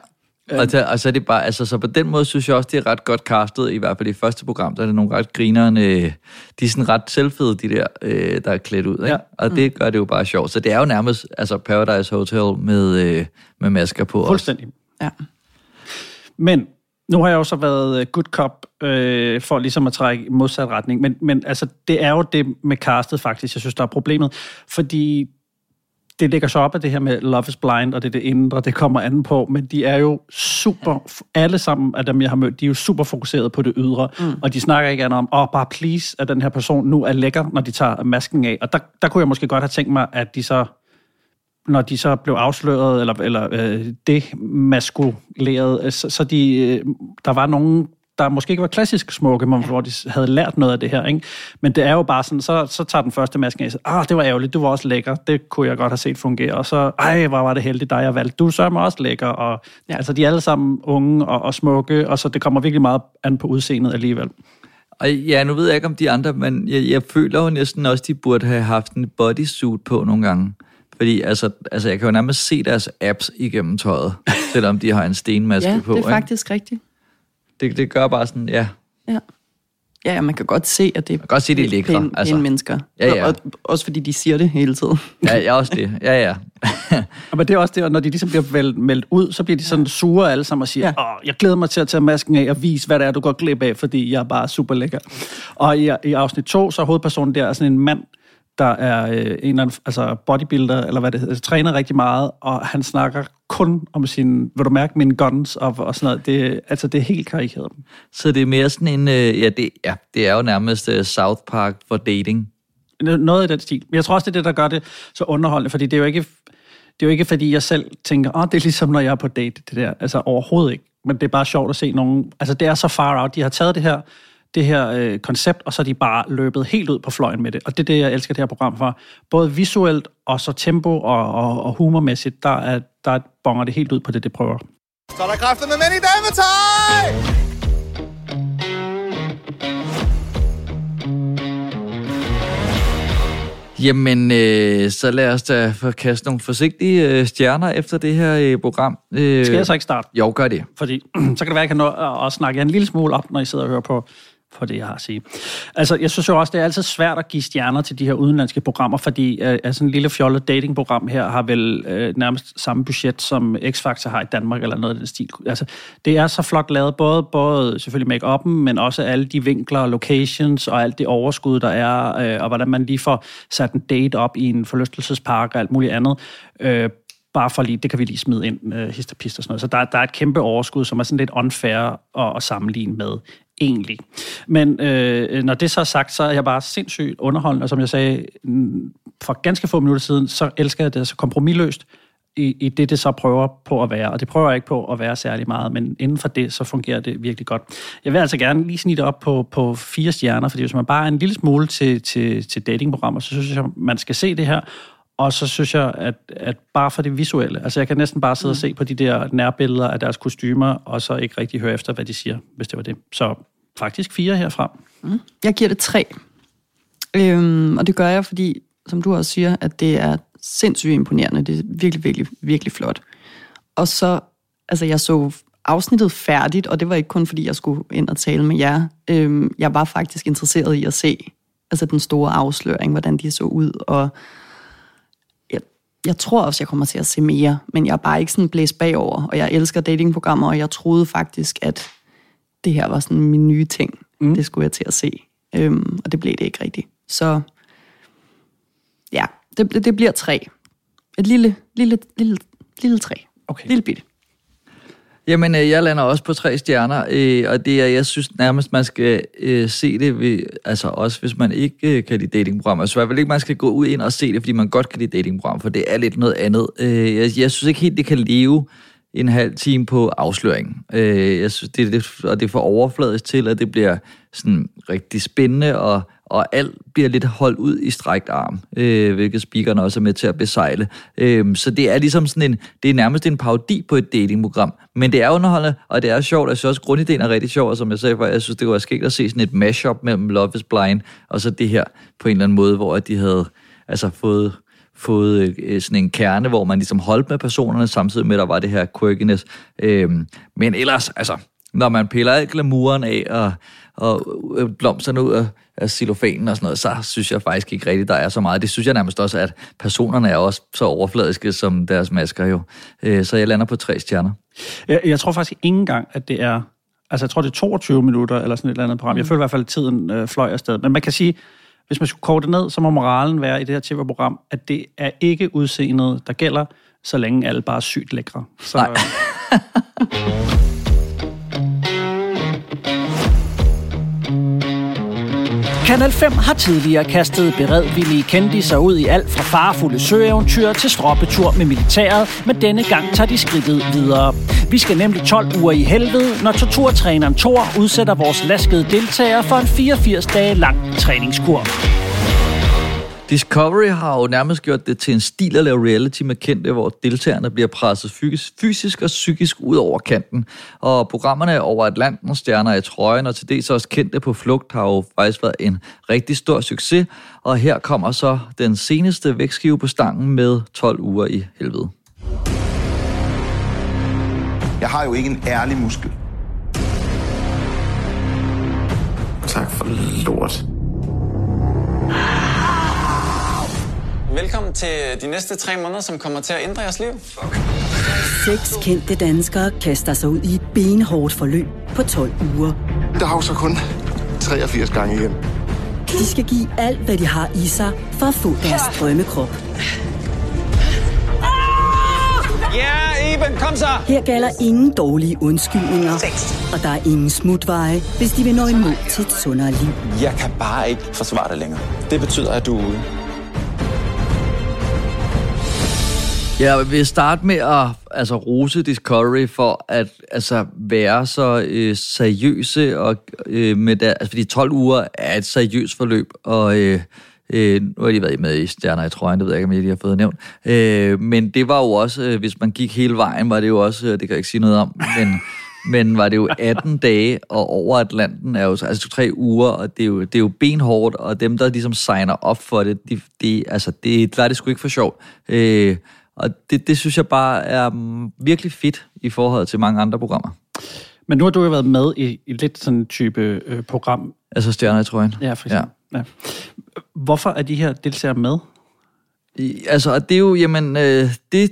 Og, så, og så er det bare, altså, så på den måde synes jeg også, det er ret godt castet, i hvert fald i første program, der er det nogle ret grinerende, øh, de er sådan ret selvfede, de der, øh, der er klædt ud, ikke? Ja. Og det gør det jo bare sjovt. Så det er jo nærmest, altså Paradise Hotel med, øh, med masker på også. Fuldstændig. Ja. Men Nu har jeg jo så været øh, good cop øh, for ligesom at trække i modsat retning, men, men altså, det er jo det med castet faktisk, jeg synes, der er problemet, fordi det ligger så op af det her med Love is Blind, og det er det indre, det kommer an på, men de er jo super, alle sammen af dem, jeg har mødt, de er jo super fokuseret på det ydre, mm. og de snakker ikke andet om, åh, oh, bare please, at den her person nu er lækker, når de tager masken af. Og der, der kunne jeg måske godt have tænkt mig, at de så når de så blev afsløret, eller, eller øh, demaskuleret, øh, så, så de, øh, der var nogen, der måske ikke var klassisk smukke, men hvor de havde lært noget af det her. Ikke? Men det er jo bare sådan, så, så tager den første maske af, ah, det var ærgerligt, du var også lækker, det kunne jeg godt have set fungere, og så, ej, hvor var det heldigt dig, jeg valgte, du så er også lækker, og ja. altså, de er alle sammen unge og, og smukke, og så det kommer virkelig meget an på udseendet alligevel. Og ja, nu ved jeg ikke om de andre, men jeg, jeg føler jo næsten også, de burde have haft en bodysuit på nogle gange. Fordi altså, altså, jeg kan jo nærmest se deres apps igennem tøjet, selvom de har en stenmaske ja, på. det er ikke? faktisk rigtigt. Det, det gør bare sådan, ja. Ja. Ja, ja, man kan godt se, at det er kan godt se, de er lækre, pæne, altså. pæne mennesker. Ja, ja. Og, og, også fordi de siger det hele tiden. Ja, ja også det. Ja, ja. Og men det er også det, og når de ligesom bliver vel- meldt ud, så bliver de sådan sure alle sammen og siger, ja. Åh, jeg glæder mig til at tage masken af og vise, hvad det er, du går glip af, fordi jeg er bare super lækker. Og i, i afsnit 2, så er hovedpersonen der er sådan en mand, der er øh, en eller anden, altså bodybuilder, eller hvad det hedder, altså, træner rigtig meget, og han snakker kun om sin, vil du mærke, mine guns og, og sådan noget. Det, altså, det er helt karikeret. Så det er mere sådan en, øh, ja, det, ja, det er jo nærmest uh, South Park for dating. Noget i den stil. Men jeg tror også, det er det, der gør det så underholdende, fordi det er jo ikke, det er jo ikke fordi jeg selv tænker, åh, det er ligesom, når jeg er på date, det der. Altså overhovedet ikke. Men det er bare sjovt at se nogen, altså det er så far out. De har taget det her, det her øh, koncept, og så er de bare løbet helt ud på fløjen med det. Og det er det, jeg elsker det her program for. Både visuelt, og så tempo og, og, og humormæssigt, der, er, der bonger det helt ud på det, det prøver. Så er der kræfter med mænd i dametøj! Jamen, øh, så lad os da få kaste nogle forsigtige øh, stjerner efter det her øh, program. Øh, Skal jeg så ikke starte? Jo, gør det. Fordi så kan det være, at jeg kan nå at, at snakke jer en lille smule op, når I sidder og hører på, for det, jeg har at sige. Altså, jeg synes jo også, det er altid svært at give stjerner til de her udenlandske programmer, fordi øh, altså, en lille fjollet datingprogram her har vel øh, nærmest samme budget, som X-Factor har i Danmark, eller noget af den stil. Altså, det er så flot lavet, både, både selvfølgelig make-up'en, men også alle de vinkler, locations og alt det overskud, der er, øh, og hvordan man lige får sat en date op i en forlystelsespark og alt muligt andet. Øh, bare for lige, det kan vi lige smide ind, øh, hist og og sådan noget. Så der, der er et kæmpe overskud, som er sådan lidt unfair at, at sammenligne med egentlig. Men øh, når det så er sagt, så er jeg bare sindssygt underholdende, og som jeg sagde mm, for ganske få minutter siden, så elsker jeg det så kompromilløst i, i det, det så prøver på at være. Og det prøver jeg ikke på at være særlig meget, men inden for det, så fungerer det virkelig godt. Jeg vil altså gerne lige snitte op på, på fire stjerner, fordi hvis man bare er en lille smule til, til, til datingprogrammer, så synes jeg, man skal se det her, og så synes jeg, at, at bare for det visuelle, altså jeg kan næsten bare sidde mm. og se på de der nærbilleder af deres kostymer, og så ikke rigtig høre efter, hvad de siger, hvis det var det. Så faktisk fire herfra. Mm. Jeg giver det tre. Øhm, og det gør jeg, fordi, som du også siger, at det er sindssygt imponerende. Det er virkelig, virkelig, virkelig flot. Og så, altså jeg så afsnittet færdigt, og det var ikke kun fordi, jeg skulle ind og tale med jer. Øhm, jeg var faktisk interesseret i at se altså den store afsløring, hvordan de så ud, og jeg, jeg tror også, jeg kommer til at se mere, men jeg er bare ikke sådan blæst bagover, og jeg elsker datingprogrammer, og jeg troede faktisk, at det her var sådan min nye ting. Mm. Det skulle jeg til at se, øhm, og det blev det ikke rigtigt. Så ja, det, det bliver tre. Et lille, lille, lille, lille tre. Okay. Lille bitte. Jamen, øh, jeg lander også på tre stjerner, øh, og det er, jeg synes nærmest, man skal øh, se det, ved, altså også hvis man ikke øh, kan lide datingprogrammer. Så i hvert fald ikke, man skal gå ud ind og se det, fordi man godt kan lide datingprogrammer, for det er lidt noget andet. Øh, jeg, jeg synes ikke helt, det kan leve en halv time på afsløring. Øh, jeg synes, det er lidt, og det er for overfladisk til, at det bliver sådan rigtig spændende, og, og alt bliver lidt holdt ud i strækt arm, øh, hvilket speakerne også er med til at besejle. Øh, så det er ligesom sådan en, det er nærmest en parodi på et datingprogram, men det er underholdende, og det er sjovt. Jeg synes også, grundideen er rigtig sjov, og som jeg sagde før, jeg synes, det var sket at se sådan et mashup mellem Love is Blind, og så det her på en eller anden måde, hvor de havde altså fået fået øh, sådan en kerne, hvor man ligesom holdt med personerne, samtidig med, at der var det her quirkiness. Øhm, men ellers, altså, når man piller alt glamouren af, og, og øh, blomsterne ud af, af cellofanen og sådan noget, så synes jeg faktisk ikke rigtigt, der er så meget. Det synes jeg nærmest også, at personerne er også så overfladiske som deres masker jo. Øh, så jeg lander på tre stjerner. Jeg, jeg tror faktisk ikke engang, at det er Altså, jeg tror, det er 22 minutter eller sådan et eller andet program. Jeg Mm. føler i hvert fald, at tiden øh, fløj afsted. Men man kan sige, hvis man skulle korte det ned, så må moralen være i det her tv-program, at det er ikke udseendet, der gælder, så længe alle bare er sygt lækre. Så, Nej. Kanal 5 har tidligere kastet beredvillige kendiser ud i alt fra farfulde søeventyr til stroppetur med militæret, men denne gang tager de skridtet videre. Vi skal nemlig 12 uger i helvede, når torturtræneren Thor udsætter vores laskede deltagere for en 84 dage lang træningskur. Discovery har jo nærmest gjort det til en stil at lave reality med kendte, hvor deltagerne bliver presset fysisk, fysisk og psykisk ud over kanten. Og programmerne over Atlanten, stjerner i trøjen og til dels også kendte på flugt har jo faktisk været en rigtig stor succes. Og her kommer så den seneste vækskive på stangen med 12 uger i helvede. Jeg har jo ikke en ærlig muskel. Tak for lort. Velkommen til de næste tre måneder, som kommer til at ændre jeres liv. Seks kendte danskere kaster sig ud i et benhårdt forløb på 12 uger. Der har jo så kun 83 gange igen. De skal give alt, hvad de har i sig, for at få deres drømmekrop. Ja, Iben, kom så! Her gælder ingen dårlige undskyldninger, og der er ingen smutveje, hvis de vil nå i mål til et sundere liv. Jeg kan bare ikke forsvare det længere. Det betyder, at du er ude. Jeg vil starte med at altså, rose Discovery for at altså, være så øh, seriøse, og, øh, med der, altså, fordi 12 uger er et seriøst forløb, og øh, øh, nu har de været med i Stjerner i trøjen, det ved jeg ikke, om jeg lige har fået nævnt. Øh, men det var jo også, øh, hvis man gik hele vejen, var det jo også, øh, det kan jeg ikke sige noget om, men, men var det jo 18 dage, og over Atlanten er jo altså tre uger, og det er, jo, det er jo benhårdt, og dem, der ligesom signer op for det, de, de, altså, det, det er det sgu ikke for sjov. Øh, og det, det synes jeg bare er virkelig fedt i forhold til mange andre programmer. Men nu har du jo været med i, i lidt sådan en type øh, program. Altså Stjerner i trøjen. Ja, for eksempel. Ja. Ja. Hvorfor er de her deltagere med? I, altså, det er jo, jamen, øh, det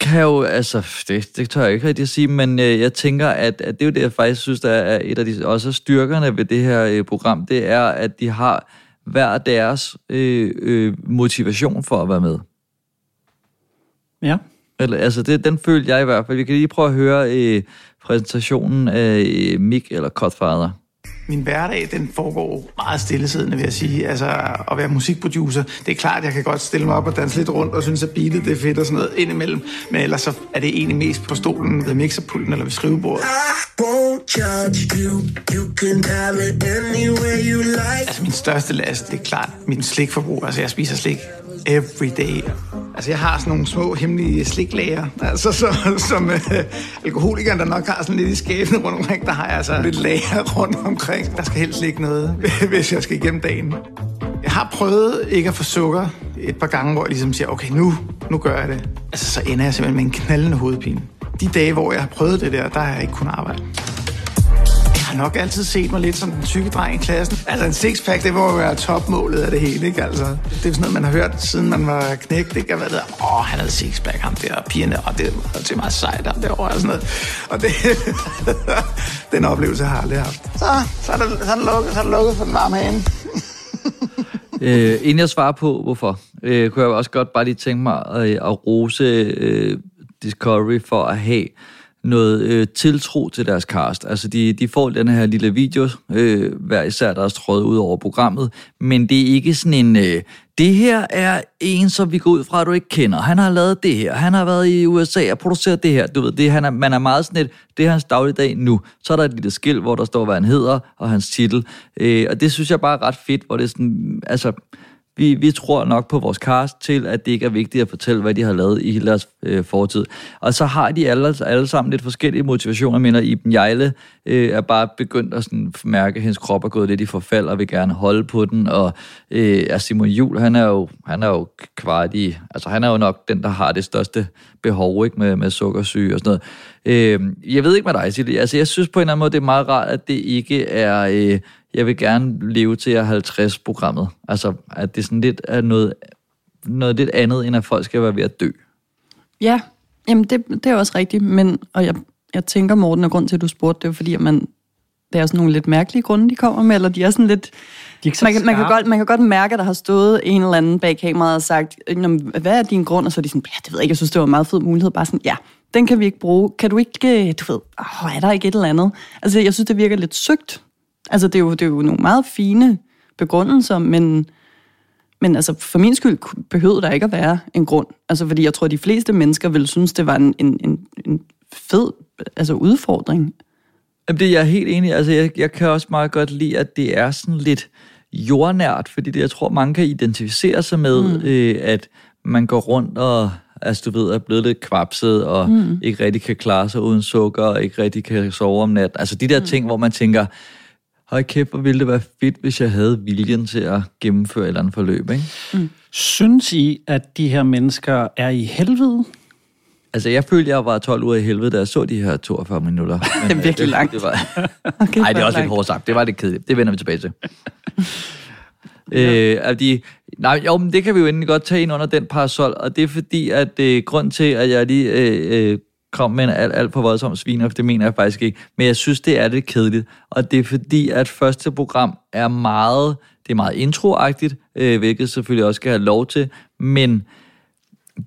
kan jo, altså, det, det tør jeg ikke rigtig at sige, men øh, jeg tænker, at, at det er jo det, jeg faktisk synes, der er et af de også styrkerne ved det her øh, program, det er, at de har hver deres øh, øh, motivation for at være med. Ja. Eller, altså, det, den følte jeg i hvert fald. Vi kan lige prøve at høre øh, præsentationen af øh, Mick eller Godfather. Min hverdag, den foregår meget stillesiddende, vil jeg sige. Altså, at være musikproducer, det er klart, jeg kan godt stille mig op og danse lidt rundt, og synes, at beatet det er fedt og sådan noget indimellem. Men ellers så er det egentlig mest på stolen ved mixerpulten eller ved skrivebordet. you. Like. Altså, min største last, det er klart mit slikforbrug. Altså, jeg spiser slik every day. Altså, jeg har sådan nogle små hemmelige sliklager. Altså, så, som øh, alkoholikeren, der nok har sådan lidt i skæbne rundt omkring, der har jeg altså lidt lager rundt omkring. Der skal helst ikke noget, hvis jeg skal igennem dagen. Jeg har prøvet ikke at få sukker et par gange, hvor jeg ligesom siger, okay, nu, nu gør jeg det. Altså, så ender jeg simpelthen med en knaldende hovedpine. De dage, hvor jeg har prøvet det der, der har jeg ikke kunnet arbejde. Har nok altid set mig lidt som den tykke dreng i klassen. Altså en sixpack, det må jo være topmålet af det hele, ikke? Altså, det er sådan noget, man har hørt, siden man var knægt, ikke? Hvad der, åh, han havde sixpack, ham der, og pigerne, og det, var til meget sejt, ham derovre, og sådan noget. Og det, den oplevelse har jeg aldrig haft. Så, så er det, så er det lukket, så er det lukket for den varme hane. Øh, inden jeg svarer på, hvorfor, øh, kunne jeg også godt bare lige tænke mig at, at rose øh, Discovery for at have noget øh, tiltro til deres cast. Altså, de, de får den her lille video, øh, hver især der er strøget ud over programmet, men det er ikke sådan en, øh, det her er en, som vi går ud fra, at du ikke kender. Han har lavet det her, han har været i USA og produceret det her. Du ved, det, han er, man er meget sådan et, det er hans dagligdag nu. Så er der et lille skilt, hvor der står, hvad han hedder, og hans titel. Øh, og det synes jeg bare er ret fedt, hvor det er sådan, altså, vi, vi tror nok på vores cast til, at det ikke er vigtigt at fortælle, hvad de har lavet i hele deres øh, fortid. Og så har de alle, alle sammen lidt forskellige motivationer. Jeg mener, Iben Jejle øh, er bare begyndt at sådan, mærke, at hendes krop er gået lidt i forfald, og vil gerne holde på den. Og øh, Simon Jul, han er jo, han er jo kvart i... Altså, han er jo nok den, der har det største behov ikke, med, med sukkersyge og sådan noget. Øh, jeg ved ikke med dig, Silje. Altså, jeg synes på en eller anden måde, det er meget rart, at det ikke er... Øh, jeg vil gerne leve til at 50 programmet. Altså, at det sådan lidt er noget, noget lidt andet, end at folk skal være ved at dø. Ja, jamen det, det er også rigtigt, men og jeg, jeg tænker, Morten, og grund til, at du spurgte, det er fordi, at man, det er sådan nogle lidt mærkelige grunde, de kommer med, eller de er sådan lidt... De er man, kan, man, kan godt, man kan godt mærke, at der har stået en eller anden bag kameraet og sagt, "Nå, men hvad er din grund? Og så er de sådan, ja, det ved jeg ikke, jeg synes, det var en meget fed mulighed. Bare sådan, ja, den kan vi ikke bruge. Kan du ikke, øh, du ved, åh, er der ikke et eller andet? Altså, jeg synes, det virker lidt søgt. Altså, det er jo, det er jo nogle meget fine begrundelser, men, men altså, for min skyld behøvede der ikke at være en grund. Altså, fordi jeg tror, de fleste mennesker ville synes, det var en, en, en, en fed altså, udfordring. Jamen, det er jeg helt enig i. Altså, jeg, jeg kan også meget godt lide, at det er sådan lidt jordnært, fordi det, jeg tror, mange kan identificere sig med, mm. øh, at man går rundt og altså, du ved, er blevet lidt kvapset, og mm. ikke rigtig kan klare sig uden sukker, og ikke rigtig kan sove om natten. Altså de der mm. ting, hvor man tænker, høj kæft, hvor ville det være fedt, hvis jeg havde viljen til at gennemføre et eller andet forløb, ikke? Mm. Synes I, at de her mennesker er i helvede? Altså, jeg følte, jeg var 12 uger i helvede, da jeg så de her 42 minutter. Men, Det er virkelig øh, langt. Det var, Okay, Nej, det er også lidt langt. hårdt sagt. Det var lidt kedeligt. Det vender vi tilbage til. øh, at de, nej, jo, men det kan vi jo endelig godt tage ind under den parasol, og det er fordi, at øh, grund til, at jeg lige øh, øh, kom med en alt, alt for voldsom sviner, for det mener jeg faktisk ikke, men jeg synes, det er lidt kedeligt, og det er fordi, at første program er meget, det er meget introagtigt, øh, hvilket selvfølgelig også skal have lov til, men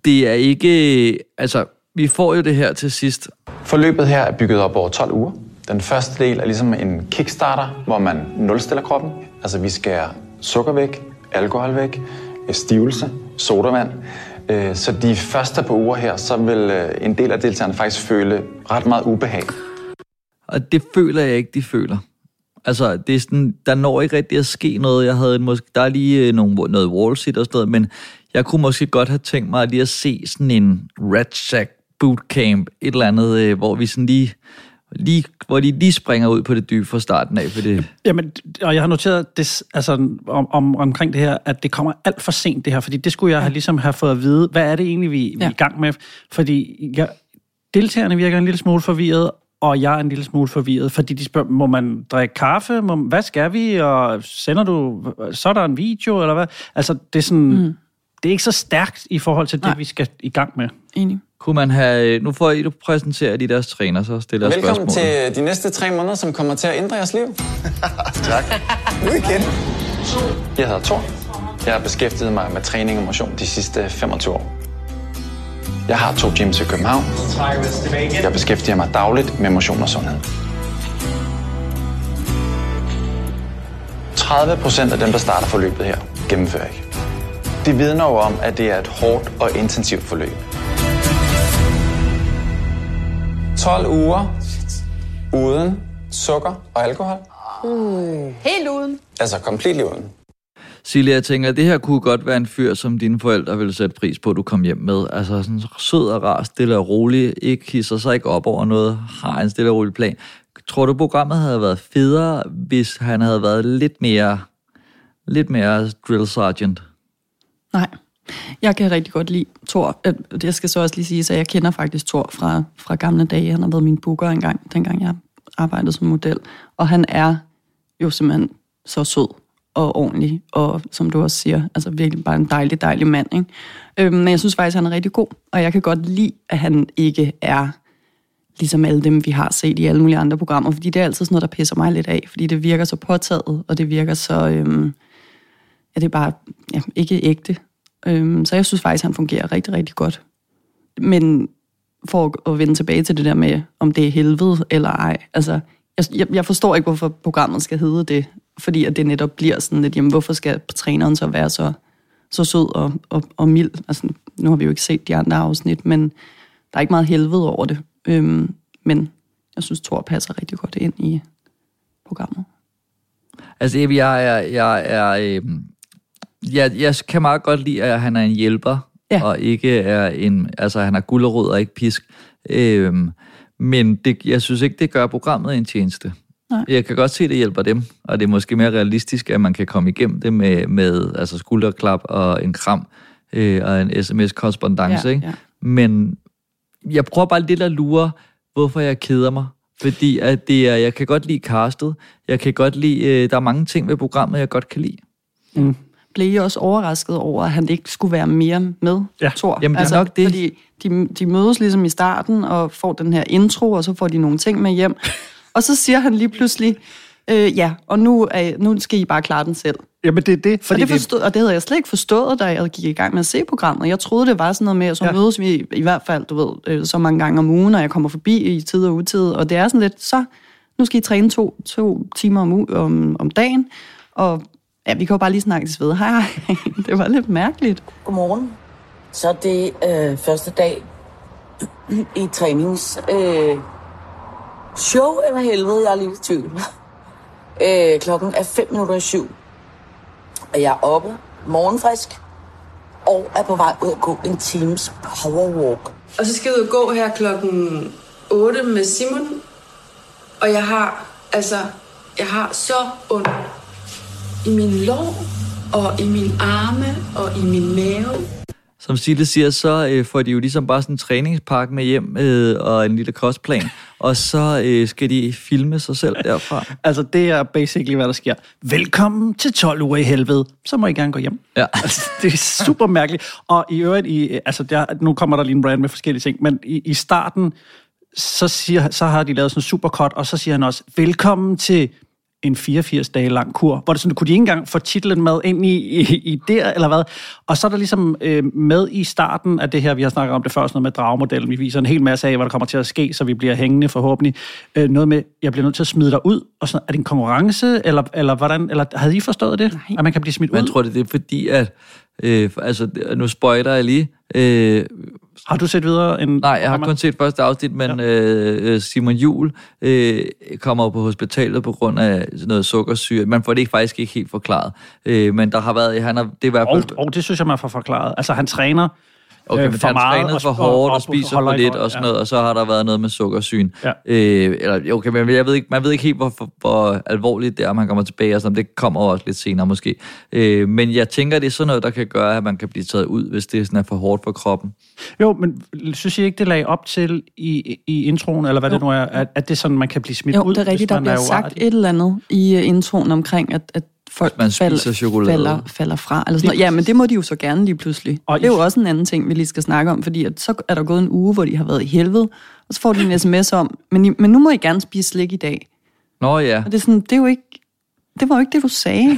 det er ikke, altså, vi får jo det her til sidst, Forløbet her er bygget op over 12 uger. Den første del er ligesom en kickstarter, hvor man nulstiller kroppen. Altså vi skærer sukker væk, alkohol væk, stivelse, sodavand. Øh, Så de første par uger her, så vil øh, en del af deltagerne faktisk føle ret meget ubehag. Og det føler jeg ikke, de føler. Altså, det er sådan, der når ikke rigtig at ske noget. Jeg havde måske, der er lige øh, nogle, noget wall sit og sådan noget, men jeg kunne måske godt have tænkt mig lige at se sådan en Red bootcamp, et eller andet, øh, hvor vi sådan lige, lige, hvor de lige springer ud på det dybe fra starten af, for det, Jamen, og jeg har noteret det, altså, om, om, omkring det her, at det kommer alt for sent, det her, fordi det skulle jeg have, ligesom have fået at vide. Hvad er det egentlig, vi, vi er i gang med? Fordi jeg, deltagerne virker en lille smule forvirret, og jeg er en lille smule forvirret, fordi de spørger, må man drikke kaffe? Må, hvad skal vi? Og sender du, så er der en video, eller hvad? Altså, det er sådan, mm. det er ikke så stærkt i forhold til det, Nej. vi skal i gang med. Enig. Kunne man have... Nu får I du præsentere de deres træner, så stiller jeg Velkommen spørgsmål. til de næste tre måneder, som kommer til at ændre jeres liv. Tak. Nu igen. Jeg hedder Thor. Jeg har beskæftiget mig med træning og motion de sidste 25 år. Jeg har to gyms i København. Jeg beskæftiger mig dagligt med motion og sundhed. 30 procent af dem, der starter forløbet her, gennemfører ikke. Det vidner jo om, at det er et hårdt og intensivt forløb. 12 uger uden sukker og alkohol. Helt uden. Altså komplet uden. Silja, jeg tænker, det her kunne godt være en fyr, som dine forældre ville sætte pris på, at du kom hjem med. Altså sådan sød og rar, stille og rolig, ikke hisser sig ikke op over noget, har en stille og rolig plan. Tror du, programmet havde været federe, hvis han havde været lidt mere, lidt mere drill sergeant? Nej. Jeg kan rigtig godt lide Thor. Øh, jeg skal så også lige sige, at jeg kender faktisk Thor fra, fra gamle dage. Han har været min booker engang, dengang jeg arbejdede som model. Og han er jo simpelthen så sød og ordentlig, og som du også siger, altså virkelig bare en dejlig, dejlig mand. Ikke? Øhm, men jeg synes faktisk, han er rigtig god, og jeg kan godt lide, at han ikke er ligesom alle dem, vi har set i alle mulige andre programmer, fordi det er altid sådan noget, der pisser mig lidt af, fordi det virker så påtaget, og det virker så, øhm, ja, det er bare ja, ikke ægte. Øhm, så jeg synes faktisk, han fungerer rigtig, rigtig godt. Men for at, vende tilbage til det der med, om det er helvede eller ej, altså, jeg, jeg, forstår ikke, hvorfor programmet skal hedde det, fordi at det netop bliver sådan lidt, jamen hvorfor skal træneren så være så, så sød og, og, og mild? Altså, nu har vi jo ikke set de andre afsnit, men der er ikke meget helvede over det. Øhm, men jeg synes, Thor passer rigtig godt ind i programmet. Altså, Ebbe, jeg er... Jeg, er øh, jeg, jeg kan meget godt lide, at han er en hjælper, ja. og ikke er en... Altså, han er gullerod og ikke pisk. Øhm, men det, jeg synes ikke, det gør programmet en tjeneste. Nej. Jeg kan godt se, at det hjælper dem, og det er måske mere realistisk, at man kan komme igennem det med, med altså skulderklap og en kram øh, og en sms-korrespondence. Ja, ikke? ja. Men jeg prøver bare lidt at lure, hvorfor jeg keder mig. Fordi at det er, jeg kan godt lide castet. Jeg kan godt lide, øh, der er mange ting ved programmet, jeg godt kan lide. Mm. Blev I også overrasket over, at han ikke skulle være mere med, Ja. Thor? Altså, Jamen, det er nok det. Fordi de, de mødes ligesom i starten og får den her intro, og så får de nogle ting med hjem. og så siger han lige pludselig, øh, ja, og nu, er, nu skal I bare klare den selv. Jamen, det er det. Fordi og, det forstod, og det havde jeg slet ikke forstået, da jeg gik i gang med at se programmet. Jeg troede, det var sådan noget med, at så ja. mødes vi i hvert fald, du ved, øh, så mange gange om ugen, og jeg kommer forbi i tid og utid. Og det er sådan lidt, så nu skal I træne to, to timer om, om, om dagen. Og ja, vi kan jo bare lige snakkes ved. Hej, hej. Det var lidt mærkeligt. Godmorgen. Så er det øh, første dag i trænings... Øh, show eller helvede, jeg er lidt i tvivl. Øh, klokken er 5 minutter i syv. Og jeg er oppe, morgenfrisk, og er på vej ud at gå en times powerwalk. Og så skal jeg ud og gå her klokken 8 med Simon. Og jeg har, altså, jeg har så ondt i min lår, og i mine arme, og i min mave. Som Sille siger, så øh, får de jo ligesom bare sådan en træningspakke med hjem øh, og en lille kostplan, og så øh, skal de filme sig selv derfra. Altså, det er basically, hvad der sker. Velkommen til 12 uger i helvede. Så må I gerne gå hjem. Ja. Altså, det er super mærkeligt. Og i øvrigt, i, altså, der, nu kommer der lige en brand med forskellige ting, men i, i starten, så, siger, så har de lavet sådan en supercut, og så siger han også, velkommen til en 84 dage lang kur, hvor det sådan, kunne de ikke engang få titlen med ind i, i, i der, eller hvad? Og så er der ligesom øh, med i starten af det her, vi har snakket om det først, noget med dragmodellen, vi viser en hel masse af, hvad der kommer til at ske, så vi bliver hængende forhåbentlig. Øh, noget med, jeg bliver nødt til at smide dig ud, og sådan, er det en konkurrence, eller, eller hvordan, eller havde I forstået det? Nej. At man kan blive smidt Man ud? tror, det er fordi, at... Øh, altså, nu spoiler jeg lige. Øh, har du set videre? End Nej, jeg har kun set første afsnit, men ja. øh, Simon Jul øh, kommer på hospitalet på grund af noget sukkersyre. Man får det ikke, faktisk ikke helt forklaret. Øh, men der har været... Han har, det er i hvert Og, fald... og det synes jeg, man får forklaret. Altså, han træner Okay, øh, men for han meget for hårdt og, og spiser for lidt godt, og sådan ja. noget, og så har der været noget med sukkersyn. Ja. Øh, eller, okay, men jeg ved ikke, man ved ikke helt, hvor, hvor, hvor alvorligt det er, om han kommer tilbage, og sådan, det kommer også lidt senere måske. Øh, men jeg tænker, det er sådan noget, der kan gøre, at man kan blive taget ud, hvis det sådan er for hårdt for kroppen. Jo, men synes I ikke, det lagde op til i, i introen, eller hvad jo. det nu er, at, at det er sådan, man kan blive smidt Jo, ud? det er rigtigt, der bliver er sagt et eller andet i uh, introen omkring, at, at folk Man spiser chokolade. falder, falder fra. Eller sådan noget. Ja, men det må de jo så gerne lige pludselig. Og det er jo også en anden ting, vi lige skal snakke om, fordi at så er der gået en uge, hvor de har været i helvede, og så får de en sms om, men, I, men nu må I gerne spise slik i dag. Nå ja. Og det er sådan, det er jo ikke, det var jo ikke det, du sagde.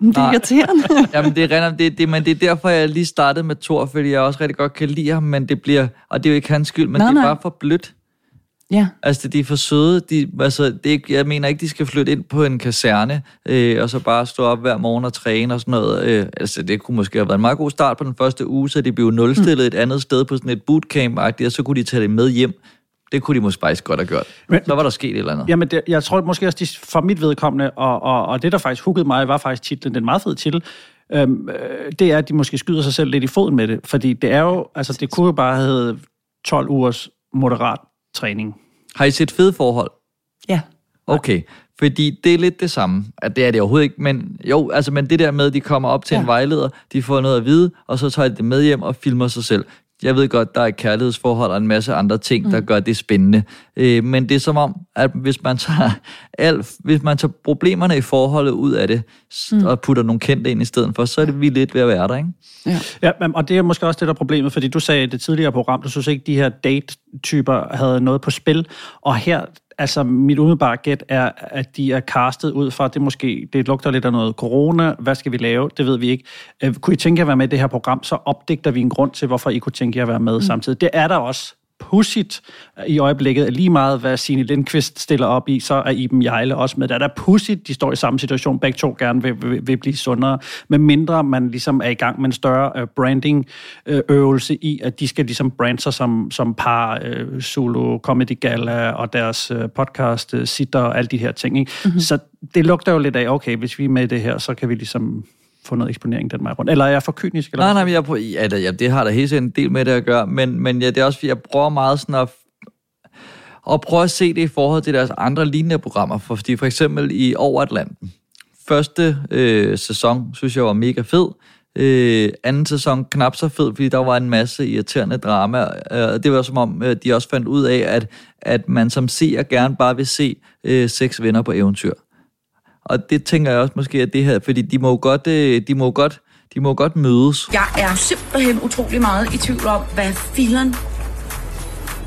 Det er irriterende. Jamen, det er rent, det, det, men det er derfor, jeg lige startede med Thor, fordi jeg også rigtig godt kan lide ham, men det bliver, og det er jo ikke hans skyld, men Nej, det er nej. bare for blødt. Ja. Altså, de er for søde. De, altså, det jeg mener ikke, de skal flytte ind på en kaserne, øh, og så bare stå op hver morgen og træne og sådan noget. Øh, altså, det kunne måske have været en meget god start på den første uge, så de blev nulstillet mm. et andet sted på sådan et bootcamp-agtigt, og så kunne de tage det med hjem. Det kunne de måske faktisk godt have gjort. Men, så var der sket et eller andet. Jamen, det, jeg tror måske også, de, for mit vedkommende, og, og, og det, der faktisk huggede mig, var faktisk titlen, den meget fede titel, øhm, øh, det er, at de måske skyder sig selv lidt i foden med det. Fordi det er jo, altså det kunne jo bare hedde 12 ugers moderat træning. Har I set fede forhold? Ja. Okay, fordi det er lidt det samme. At det er det overhovedet ikke, men jo, altså, men det der med, at de kommer op til ja. en vejleder, de får noget at vide, og så tager de det med hjem og filmer sig selv. Jeg ved godt, der er et kærlighedsforhold og en masse andre ting, mm. der gør det spændende. Øh, men det er som om, at hvis man tager, alt, hvis man tager problemerne i forholdet ud af det, mm. og putter nogle kendte ind i stedet for, så er det vi lidt ved at være der, ikke? Ja. ja, men- og det er måske også det, der er problemet, fordi du sagde i det tidligere program, du synes ikke, de her date-typer havde noget på spil, og her, altså mit umiddelbare gæt er, at de er castet ud fra, det måske, det lugter lidt af noget corona, hvad skal vi lave, det ved vi ikke. Øh, kunne I tænke jer at være med i det her program, så opdigter vi en grund til, hvorfor I kunne tænke jer at være med mm. samtidig. Det er der også pudsigt i øjeblikket. Lige meget, hvad Signe Lindqvist stiller op i, så er Iben Jejle også med. Der er der pudsigt, de står i samme situation. Begge to gerne vil, vil, vil blive sundere. Men mindre man ligesom er i gang med en større uh, branding-øvelse i, at de skal ligesom brande sig som, som par, uh, Zulu Comedy Gala og deres uh, podcast, uh, Sitter og alle de her ting. Ikke? Mm-hmm. Så det lugter jo lidt af, okay, hvis vi er med i det her, så kan vi ligesom få noget eksponering den vej rundt. Eller er jeg for kynisk? Eller Nej, nej, men jeg, prøver- ja, det, ja, det har da helt sikkert en del med det at gøre, men, men ja, det er også, jeg prøver meget sådan at, at prøve at se det i forhold til deres andre lignende programmer, for, fordi for eksempel i Over Atlanten, første øh, sæson, synes jeg var mega fed, øh, anden sæson knap så fed, fordi der var en masse irriterende drama, øh, det var som om, øh, de også fandt ud af, at, at man som seer gerne bare vil se øh, seks venner på eventyr. Og det tænker jeg også måske, at det her, fordi de må jo godt, øh, de må jo godt, de må jo godt mødes. Jeg er simpelthen utrolig meget i tvivl om, hvad filen...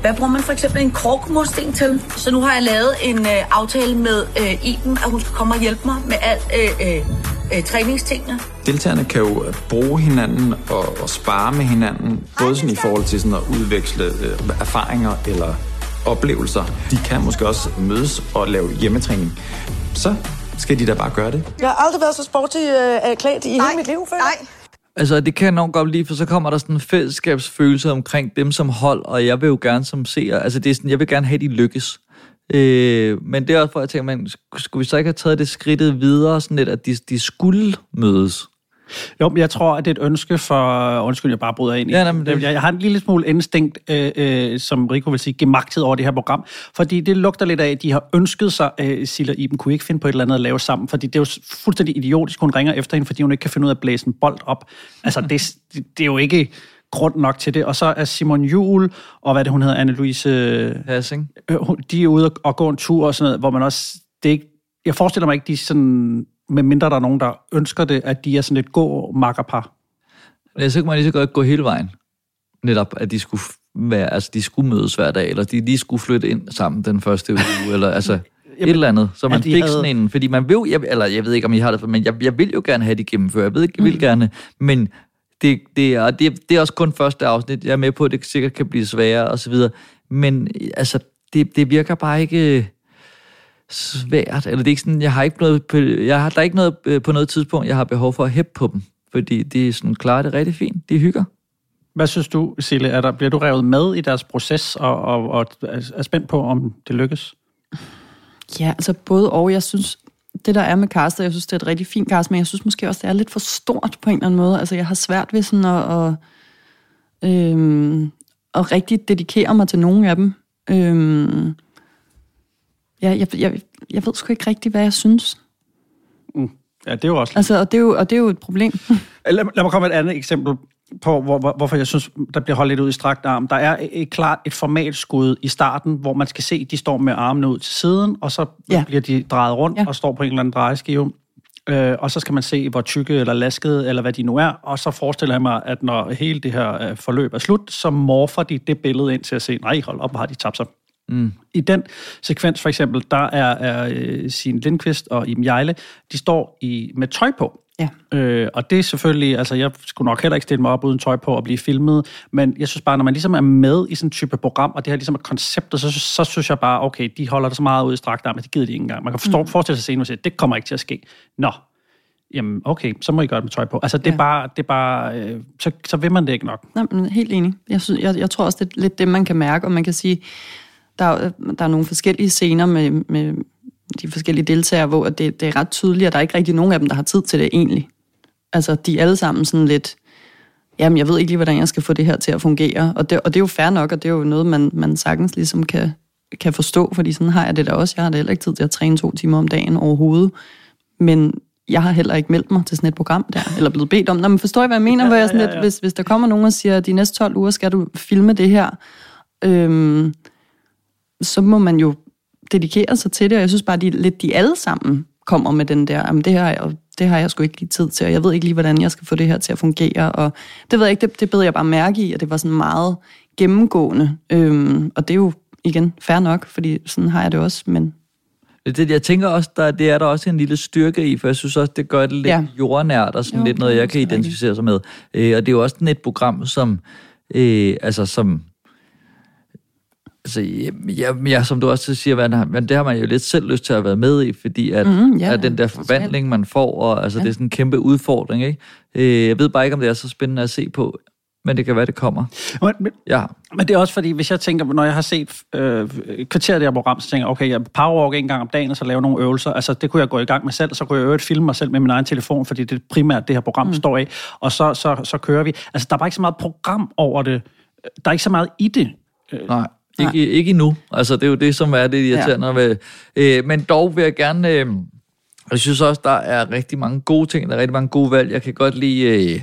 Hvad bruger man for eksempel en korkmursten til? Så nu har jeg lavet en øh, aftale med øh, Iben, at hun skal komme og hjælpe mig med alt øh, øh, øh, træningstingene. Deltagerne kan jo øh, bruge hinanden og, og spare med hinanden, både sådan i forhold til sådan at udveksle øh, erfaringer eller oplevelser. De kan måske også mødes og lave hjemmetræning. Så skal de da bare gøre det. Jeg har aldrig været så sporty øh, klædt i hele mit liv før. Nej. Altså, det kan jeg nok godt lide, for så kommer der sådan en fællesskabsfølelse omkring dem som hold, og jeg vil jo gerne som seer, altså det er sådan, jeg vil gerne have, at de lykkes. Øh, men det er også for, at jeg tænker, man, skulle vi så ikke have taget det skridtet videre, sådan lidt, at de, de skulle mødes? Jo, jeg tror, at det er et ønske for... Undskyld, jeg bare bryder ind i. Ja, nej, men det- jeg, jeg har en lille smule instinkt, øh, øh, som Rico vil sige, gemagthed over det her program. Fordi det lugter lidt af, at de har ønsket sig, øh, Silla Iben kunne ikke finde på et eller andet at lave sammen. Fordi det er jo fuldstændig idiotisk, hun ringer efter hende, fordi hun ikke kan finde ud af at blæse en bold op. Altså, det, det, er jo ikke grund nok til det. Og så er Simon Juhl, og hvad det, hun hedder, Anne-Louise... Hassing. Øh, de er ude og, og gå en tur og sådan noget, hvor man også... Det er ikke, jeg forestiller mig ikke, de sådan... Med mindre der er nogen, der ønsker det, at de er sådan et gå makkerpar. Ja, så kunne man lige så godt gå hele vejen. Netop, at de skulle være, altså de skulle mødes hver dag, eller de lige skulle flytte ind sammen den første uge, eller altså et eller andet, så man de fik havde- sådan en, fordi man vil jeg, eller jeg ved ikke, om I har det, men jeg, jeg vil jo gerne have det gennemført, jeg ved ikke, jeg vil gerne, men det, det, er, det, det er også kun første afsnit, jeg er med på, at det sikkert kan blive sværere, og så videre, men altså, det, det virker bare ikke svært, eller det er ikke sådan, jeg har ikke noget, på- jeg har, der er ikke noget øh, på noget tidspunkt, jeg har behov for at hæppe på dem, fordi de er sådan, klarer det rigtig fint, de hygger. Hvad synes du, Sille? Er der, bliver du revet med i deres proces, og, og, og er spændt på, om det lykkes? Ja, altså både og. Jeg synes, det der er med castet, jeg synes, det er et rigtig fint cast, men jeg synes måske også, det er lidt for stort på en eller anden måde. Altså, jeg har svært ved sådan at, at, øhm, at rigtig dedikere mig til nogle af dem. Øhm, ja, jeg, jeg, jeg ved sgu ikke rigtig, hvad jeg synes. Ja, det er jo også... Altså, og det er jo, og det er jo et problem. Lad, lad mig komme med et andet eksempel på, hvor, hvor, hvorfor jeg synes, der bliver holdt lidt ud i strakt arm. Der er et, klart et formatskud i starten, hvor man skal se, at de står med armene ud til siden, og så. Ja. bliver de drejet rundt ja. og står på en eller anden drejeskive. Øh, og så skal man se, hvor tykke eller laskede, eller hvad de nu er. Og så forestiller jeg mig, at når hele det her øh, forløb er slut, så morfer de det billede ind til at se, nej, hold op, hvor har de tabt sig. Mm. I den sekvens for eksempel, der er, er øh, Signe Lindqvist og Iben Jejle, de står i, med tøj på. Ja. Øh, og det er selvfølgelig, altså jeg skulle nok heller ikke stille mig op uden tøj på og blive filmet, men jeg synes bare, når man ligesom er med i sådan en type program, og det her ligesom er konceptet, så, så synes jeg bare, okay, de holder det så meget ud i strakt arm, at det gider de ikke engang. Man kan forstå, mm. forestille sig scenen og sige, det kommer ikke til at ske. Nå, jamen okay, så må I gøre det med tøj på. Altså det er Ja. bare, det er bare øh, så, så vil man det ikke nok. Nej, men helt enig. Jeg, synes, jeg, jeg tror også, det er lidt det, man kan mærke, og man kan sige, der, er- der er nogle forskellige scener med, med de forskellige deltagere, hvor det, det er ret tydeligt, at der er ikke rigtig nogen af dem, der har tid til det egentlig. Altså, de er alle sammen sådan lidt, jamen, jeg ved ikke lige, hvordan jeg skal få det her til at fungere. Og det, og det er jo fair nok, og det er jo noget, man, man sagtens ligesom kan, kan forstå, fordi sådan har jeg det da også. Jeg har da heller ikke tid til at træne to timer om dagen overhovedet. Men jeg har heller ikke meldt mig til sådan et program der, eller blevet bedt om. Nå, men forstår I, hvad jeg mener? Ja, Hvor jeg sådan ja, lidt, hvis, hvis der kommer nogen og siger, at de næste 12 uger skal du filme det her, øhm, så må man jo dedikere sig til det, og jeg synes bare, de, lidt de alle sammen kommer med den der, jamen det her, er jo- det har jeg sgu ikke lige tid til, og jeg ved ikke lige, hvordan jeg skal få det her til at fungere, og det ved jeg ikke, det, det bed jeg bare mærke i, at det var sådan meget gennemgående, øhm, og det er jo igen fair nok, fordi sådan har jeg det også, men Det, jeg tænker også, der, det er der også en lille styrke i, for jeg synes også, det gør det lidt ja. Jordnært, og sådan Jo, lidt noget, jeg kan identificere sig med. Øh, og det er jo også sådan et program, som, øh, altså som, altså, ja, ja, som du også siger, man men det har man jo lidt selv lyst til at være med i, fordi at, Mhm, ja, at den der forvandling, man får, og altså, Ja. det er sådan en kæmpe udfordring, ikke? Øh, jeg ved bare ikke, om det er så spændende at se på, men det kan være, det kommer. Men, men, Ja. Men det er også fordi, hvis jeg tænker, når jeg har set øh, et kvarter af det her program, så tænker jeg, okay, jeg powerwalk en gang om dagen, og så lave nogle øvelser. Altså, det kunne jeg gå i gang med selv, så kunne jeg øvrigt filme mig selv med min egen telefon, fordi det er primært det her program mm. står af. Og så, så, så kører vi. Altså, der er bare ikke så meget program over det. Der er ikke så meget i det. Nej, ikke, ikke endnu. Altså, det er jo det, som er det irriterende. Ja. Ved. Øh, men dog vil jeg gerne... Øh, jeg synes også, der er rigtig mange gode ting. Der er rigtig mange gode valg. Jeg kan godt lide... Øh,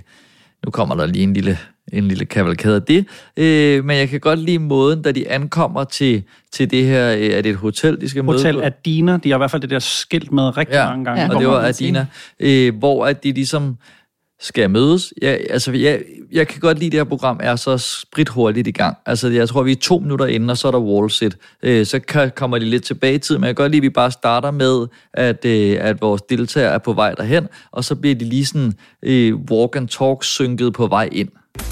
nu kommer der lige en lille en lille kavalkade af det. Øh, men jeg kan godt lide måden, da de ankommer til, til det her, øh, er det et hotel, de skal møde Hotel? Adina, de har i hvert fald det der skilt med rigtig Ja, mange gange. ja. Og det var Adina, øh, hvor at de ligesom skal mødes. Jeg, altså, jeg, jeg kan godt lide, at det her program er så sprit hurtigt i gang. Altså, jeg tror, vi er to minutter inden, og så er der wall sit. Øh, så kan, kommer de lidt tilbage i tid, men jeg kan godt lide, at vi bare starter med, at, øh, at vores deltagere er på vej derhen, og så bliver de lige sådan øh, walk and talk synket på vej ind.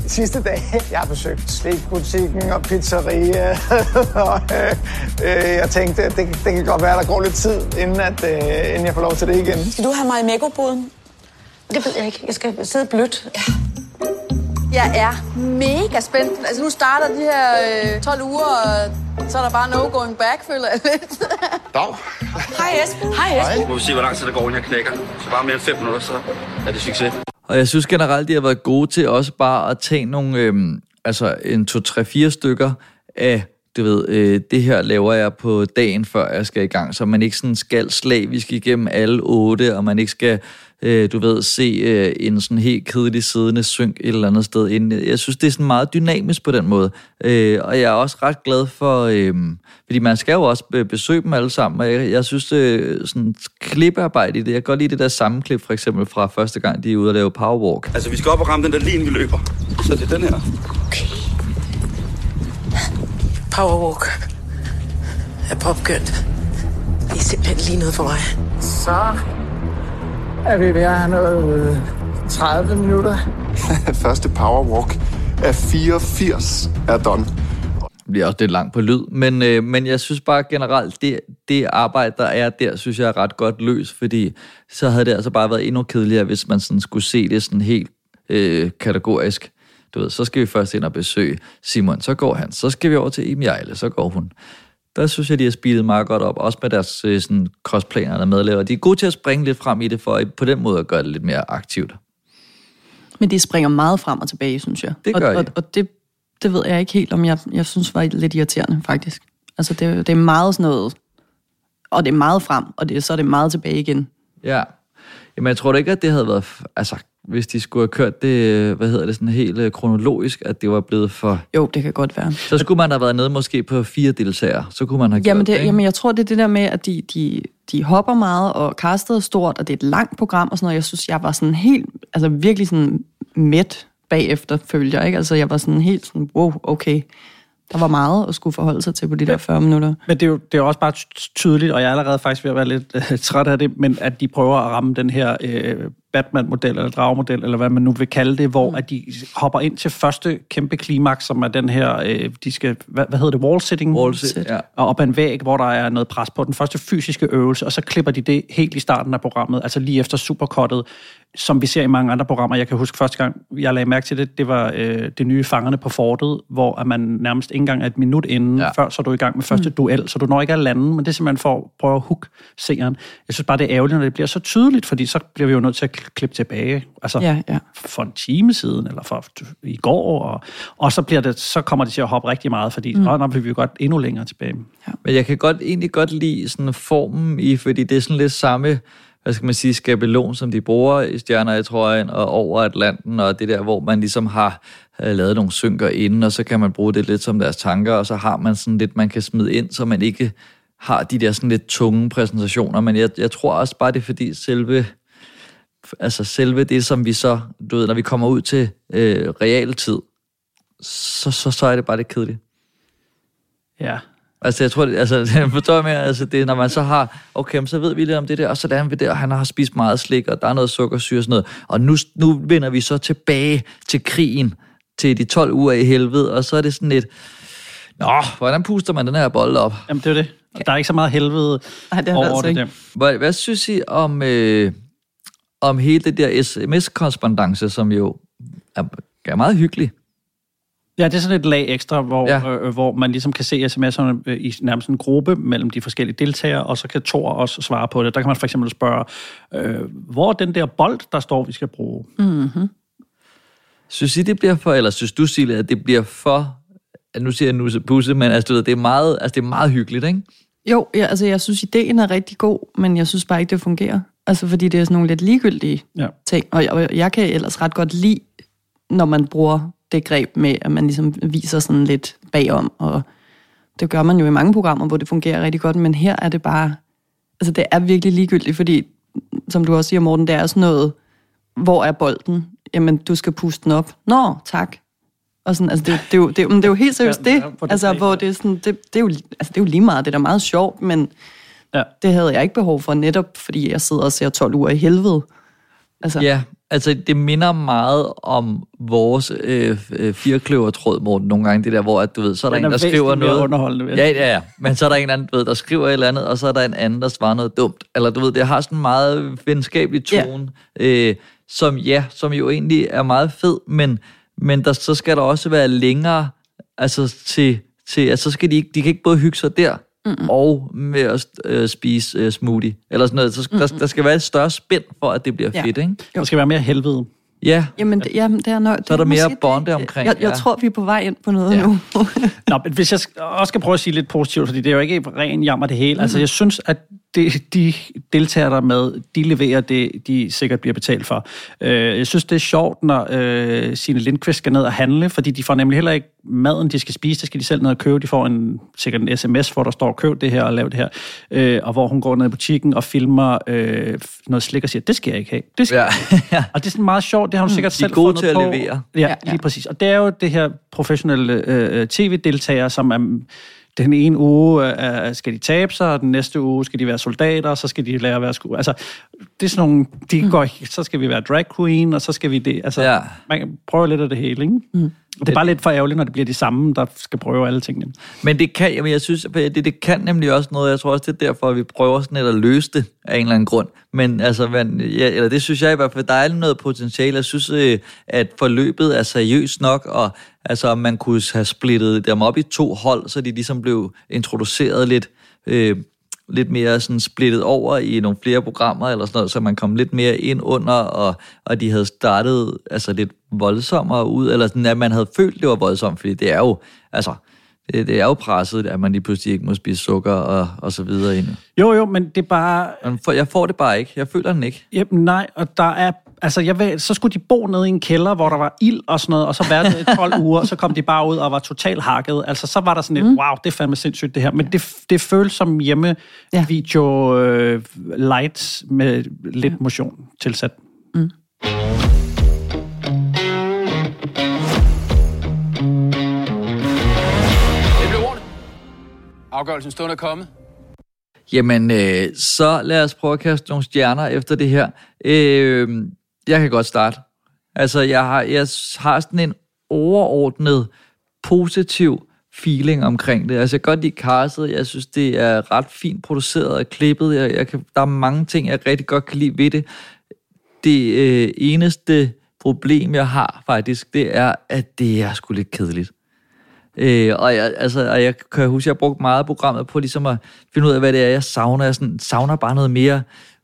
Sidste dag, jeg har besøgt slikbutikken og pizzeria, og øh, øh, jeg tænkte, at det, det kan godt være, at der går lidt tid, inden, at, øh, inden jeg får lov til det igen. Skal du have mig i megoboden? Det ved jeg ikke. Jeg skal sidde blødt. Ja. Jeg er mega spændt. Altså nu starter de her øh, 12 uger, og så er der bare no going back, føler jeg lidt. Dag. Hej Esben. Hej Esben. Nu må vi se, hvor lang tid der går, inden jeg knækker. Så bare mere end 5 minutter, så er det succes. Og jeg synes generelt, de har været gode til også bare at tage nogle, øhm, altså en to, tre, fire stykker af, du ved, øh, det her laver jeg på dagen, før jeg skal i gang, så man ikke sådan skal slavisk igennem alle otte, og man ikke skal, øh, du ved, se øh, en sådan helt kedelig siddende synk et eller andet sted inden. Jeg synes, det er sådan meget dynamisk på den måde, øh, og jeg er også ret glad for, øh, fordi man skal jo også be- besøge dem alle sammen, og jeg, jeg synes, øh, sådan klippearbejde i det, jeg kan godt lide det der sammenklip, for eksempel fra første gang, de er ude og lave powerwalk. Altså, vi skal op og ramme den der lin, vi løber. Så det er den her. Powerwalk er popkønt. Det er simpelthen lige noget for mig. Så er vi ved at have noget øh, 30 minutter. Første powerwalk af 84 er done. Det bliver også lidt langt på lyd, men, øh, men jeg synes bare generelt, det, det arbejde, der er der, synes jeg er ret godt løs, fordi så havde det altså bare været endnu kedeligere, hvis man sådan skulle se det sådan helt øh, kategorisk. Du ved, så skal vi først ind og besøge Simon, så går han, så skal vi over til Amy Ejle, så går hun. Der synes jeg, de har speedet meget godt op, også med deres øh, sådan, kostplaner, der medlever. De er gode til at springe lidt frem i det, for på den måde at gøre det lidt mere aktivt. Men det springer meget frem og tilbage, synes jeg. Det og, gør I. og, og det, det ved jeg ikke helt, om jeg, jeg synes var lidt irriterende, faktisk. Altså, det, det er meget sådan noget... Og det er meget frem, og det, så er det meget tilbage igen. Ja. Jamen, jeg tror da ikke, at det havde været... Altså, hvis de skulle have kørt det, øh, hvad hedder det, sådan helt øh, kronologisk, at det var blevet for... Jo, det kan godt være. Så skulle man have været nede måske på fire deltagere. Så kunne man have Jamen, gjort det, det, jamen, jeg tror, det er det der med, at de, de, de hopper meget, og castet er stort, og det er et langt program og sådan noget. Jeg synes, jeg var sådan helt, altså virkelig sådan mæt bagefter, følte jeg, ikke? Altså, jeg var sådan helt sådan, wow, okay. Der var meget at skulle forholde sig til på de der 40 minutter. Men det er, jo, det er også bare ty- tydeligt, og jeg er allerede faktisk ved at være lidt øh, træt af det, men at de prøver at ramme den her øh, Batman-model, eller dragmodel, eller hvad man nu vil kalde det, hvor at de hopper ind til første kæmpe klimaks, som er den her, øh, de skal, hvad, hvad hedder det, wall-sitting? Wall-sit, ja. Og op ad en væg, hvor der er noget pres på den første fysiske øvelse, og så klipper de det helt i starten af programmet, altså lige efter supercuttet, som vi ser i mange andre programmer. Jeg kan huske første gang, jeg lagde mærke til det, det var øh, det nye Fangerne på Fortet, hvor at man nærmest ikke engang er et minut inden, ja. før så er du i gang med første mm. duel, så du når ikke at lande, men det er simpelthen for at prøve at hook seeren. Jeg synes bare, det er ærgerligt, når det bliver så tydeligt, fordi så bliver vi jo nødt til at kl- klippe tilbage, altså Ja, ja. for en time siden, eller for i går, og, og så, bliver det, så kommer det til at hoppe rigtig meget, fordi mm. nå, vil vi jo godt endnu længere tilbage. Men jeg kan godt, egentlig godt lide sådan formen i, fordi det er sådan lidt samme, hvad skal man sige, skabelon, som de bruger i Stjerner i trøjen og over Atlanten, og det der, hvor man ligesom har øh, lavet nogle synker inden, og så kan man bruge det lidt som deres tanker, og så har man sådan lidt, man kan smide ind, så man ikke har de der sådan lidt tunge præsentationer, men jeg, jeg tror også bare, det er fordi selve, altså selve det, som vi så, du ved, når vi kommer ud til øh, realtid, så, så, så er det bare lidt kedeligt. Ja. Altså, jeg tror, det, altså, jeg forstår mere, altså, det er, når man så har, okay, så ved vi lidt om det der, og så lader vi det, og han har spist meget slik, og der er noget sukkersyre og sådan noget, og nu, nu vender vi så tilbage til krigen, til de 12 uger i helvede, og så er det sådan lidt, nå, hvordan puster man den her bold op? Jamen, det er det. Og der er ikke så meget helvede Ej, det er over altså det ikke. Hvad, hvad synes I om, øh, om hele det der sms-korrespondence, som jo er, er meget hyggelig? Ja, det er sådan et lag ekstra, hvor, ja. øh, hvor man ligesom kan se sms'erne øh, i nærmest en gruppe mellem de forskellige deltagere, og så kan Thor også svare på det. Der kan man for eksempel spørge, øh, hvor er den der bold, der står, vi skal bruge? Mm-hmm. Synes I, det bliver for, eller synes du, Sille, at det bliver for, at nu siger jeg nusse pusse, men altså, du ved, det, er meget, altså, det er meget hyggeligt, ikke? Jo, ja, altså jeg synes, ideen er rigtig god, men jeg synes bare ikke, det fungerer. Altså fordi det er sådan nogle lidt ligegyldige Ja. ting, og jeg, og jeg kan ellers ret godt lide når man bruger det greb med, at man ligesom viser sådan lidt bagom, og det gør man jo i mange programmer, hvor det fungerer rigtig godt, men her er det bare, altså det er virkelig ligegyldigt, fordi, som du også siger, Morten, det er sådan noget, hvor er bolden? Jamen, du skal puste den op. Nå, tak. Og sådan, altså, det, det, er jo, det, det er jo helt seriøst det, altså, hvor det er sådan, det, det, er jo, altså, det er jo lige meget, det er da meget sjovt, men ja. det havde jeg ikke behov for, netop fordi jeg sidder og ser 12 uger i helvede. Altså, Ja, altså det minder meget om vores øh, øh, firkløvertråd, Morten, nogle gange. Det der, hvor at, du ved, så er der Den en, er der skriver noget. underholdende, ja, ja, ja. Men så er der en anden, du ved, der skriver et eller andet, og så er der en anden, der svarer noget dumt. Eller du ved, det har sådan en meget venskabelig Ja. tone, øh, som ja, som jo egentlig er meget fed, men, men der, så skal der også være længere, altså til, til altså, så skal de ikke, de kan ikke både hygge sig der, Mm-mm. og med at øh, spise øh, smoothie, eller sådan noget. Så der, der skal være et større spænd for, at det bliver Ja. fedt, ikke? Der skal være mere helvede. Ja. Jamen, det, jamen, det er noget, Så er der mere bonde omkring. Jeg, jeg ja. tror, vi er på vej ind på noget Ja. nu. Nå, men hvis jeg også skal prøve at sige lidt positivt, fordi det er jo ikke ren jammer det hele. Mm-hmm. Altså, jeg synes, at det, de deltagere, der er med, de leverer det, de sikkert bliver betalt for. Øh, jeg synes, det er sjovt, når øh, Signe Lindqvist skal ned og handle, fordi de får nemlig heller ikke maden, de skal spise, det skal de selv ned og købe. De får en, sikkert en sms, hvor der står, køb det her og lav det her. Øh, og hvor hun går ned i butikken og filmer øh, noget slik og siger, det skal jeg ikke have. Det skal Ja. jeg ikke have. Og det er sådan meget sjovt, det har hun sikkert De er selv gode fundet til at på. levere. Ja, ja, lige præcis. Og det er jo det her professionelle øh, tv-deltagere, som er den ene uge øh, skal de tabe sig, og den næste uge skal de være soldater, og så skal de lære at være sku... Altså, det er sådan nogle... De går, så skal vi være drag queen, og så skal vi det... Altså, Ja. man prøver lidt af det hele, ikke? Mm. Det er bare lidt for ærgerligt, når det bliver de samme, der skal prøve alle tingene. Men det kan, jamen jeg synes, det, det kan nemlig også noget, jeg tror også, det er derfor, at vi prøver sådan lidt at løse det af en eller anden grund. Men altså, man, ja, eller det synes jeg i hvert fald, der er noget potentiale. Jeg synes, øh, at forløbet er seriøst nok, og altså, om man kunne have splittet dem op i to hold, så de ligesom blev introduceret lidt, øh, lidt mere sådan splittet over i nogle flere programmer, eller sådan noget, så man kom lidt mere ind under, og, og de havde startet altså lidt voldsommere ud, eller sådan, at man havde følt, det var voldsomt, fordi det er jo, altså, det, det er jo presset, at man lige pludselig ikke må spise sukker og, og så videre ind. Jo, jo, men det er bare... Jeg får det bare ikke. Jeg føler den ikke. Jamen, nej, og der er... Altså, jeg ved, så skulle de bo nede i en kælder, hvor der var ild og sådan noget, og så var det 12 uger, så kom de bare ud og var totalt hakket. Altså, så var der sådan et, mm. wow, det er fandme sindssygt det her. Men det, det føles som hjemme ja. video øh, light med lidt motion tilsat. Mm. Det blev ordentligt. Afgørelsen stund er kommet. Jamen, øh, så lad os prøve at kaste nogle stjerner efter det her. Øh, jeg kan godt starte. Altså, jeg har, jeg har sådan en overordnet positiv feeling omkring det. Altså, jeg kan godt lide castet. Jeg synes, det er ret fint produceret og klippet. Jeg, jeg kan, der er mange ting, jeg rigtig godt kan lide ved det. Det øh, eneste problem, jeg har faktisk, det er, at det er sgu lidt kedeligt. Øh, og, jeg, altså, og jeg kan huske, at jeg har brugt meget af programmet på ligesom at finde ud af, hvad det er, jeg savner. Jeg sådan, savner bare noget mere,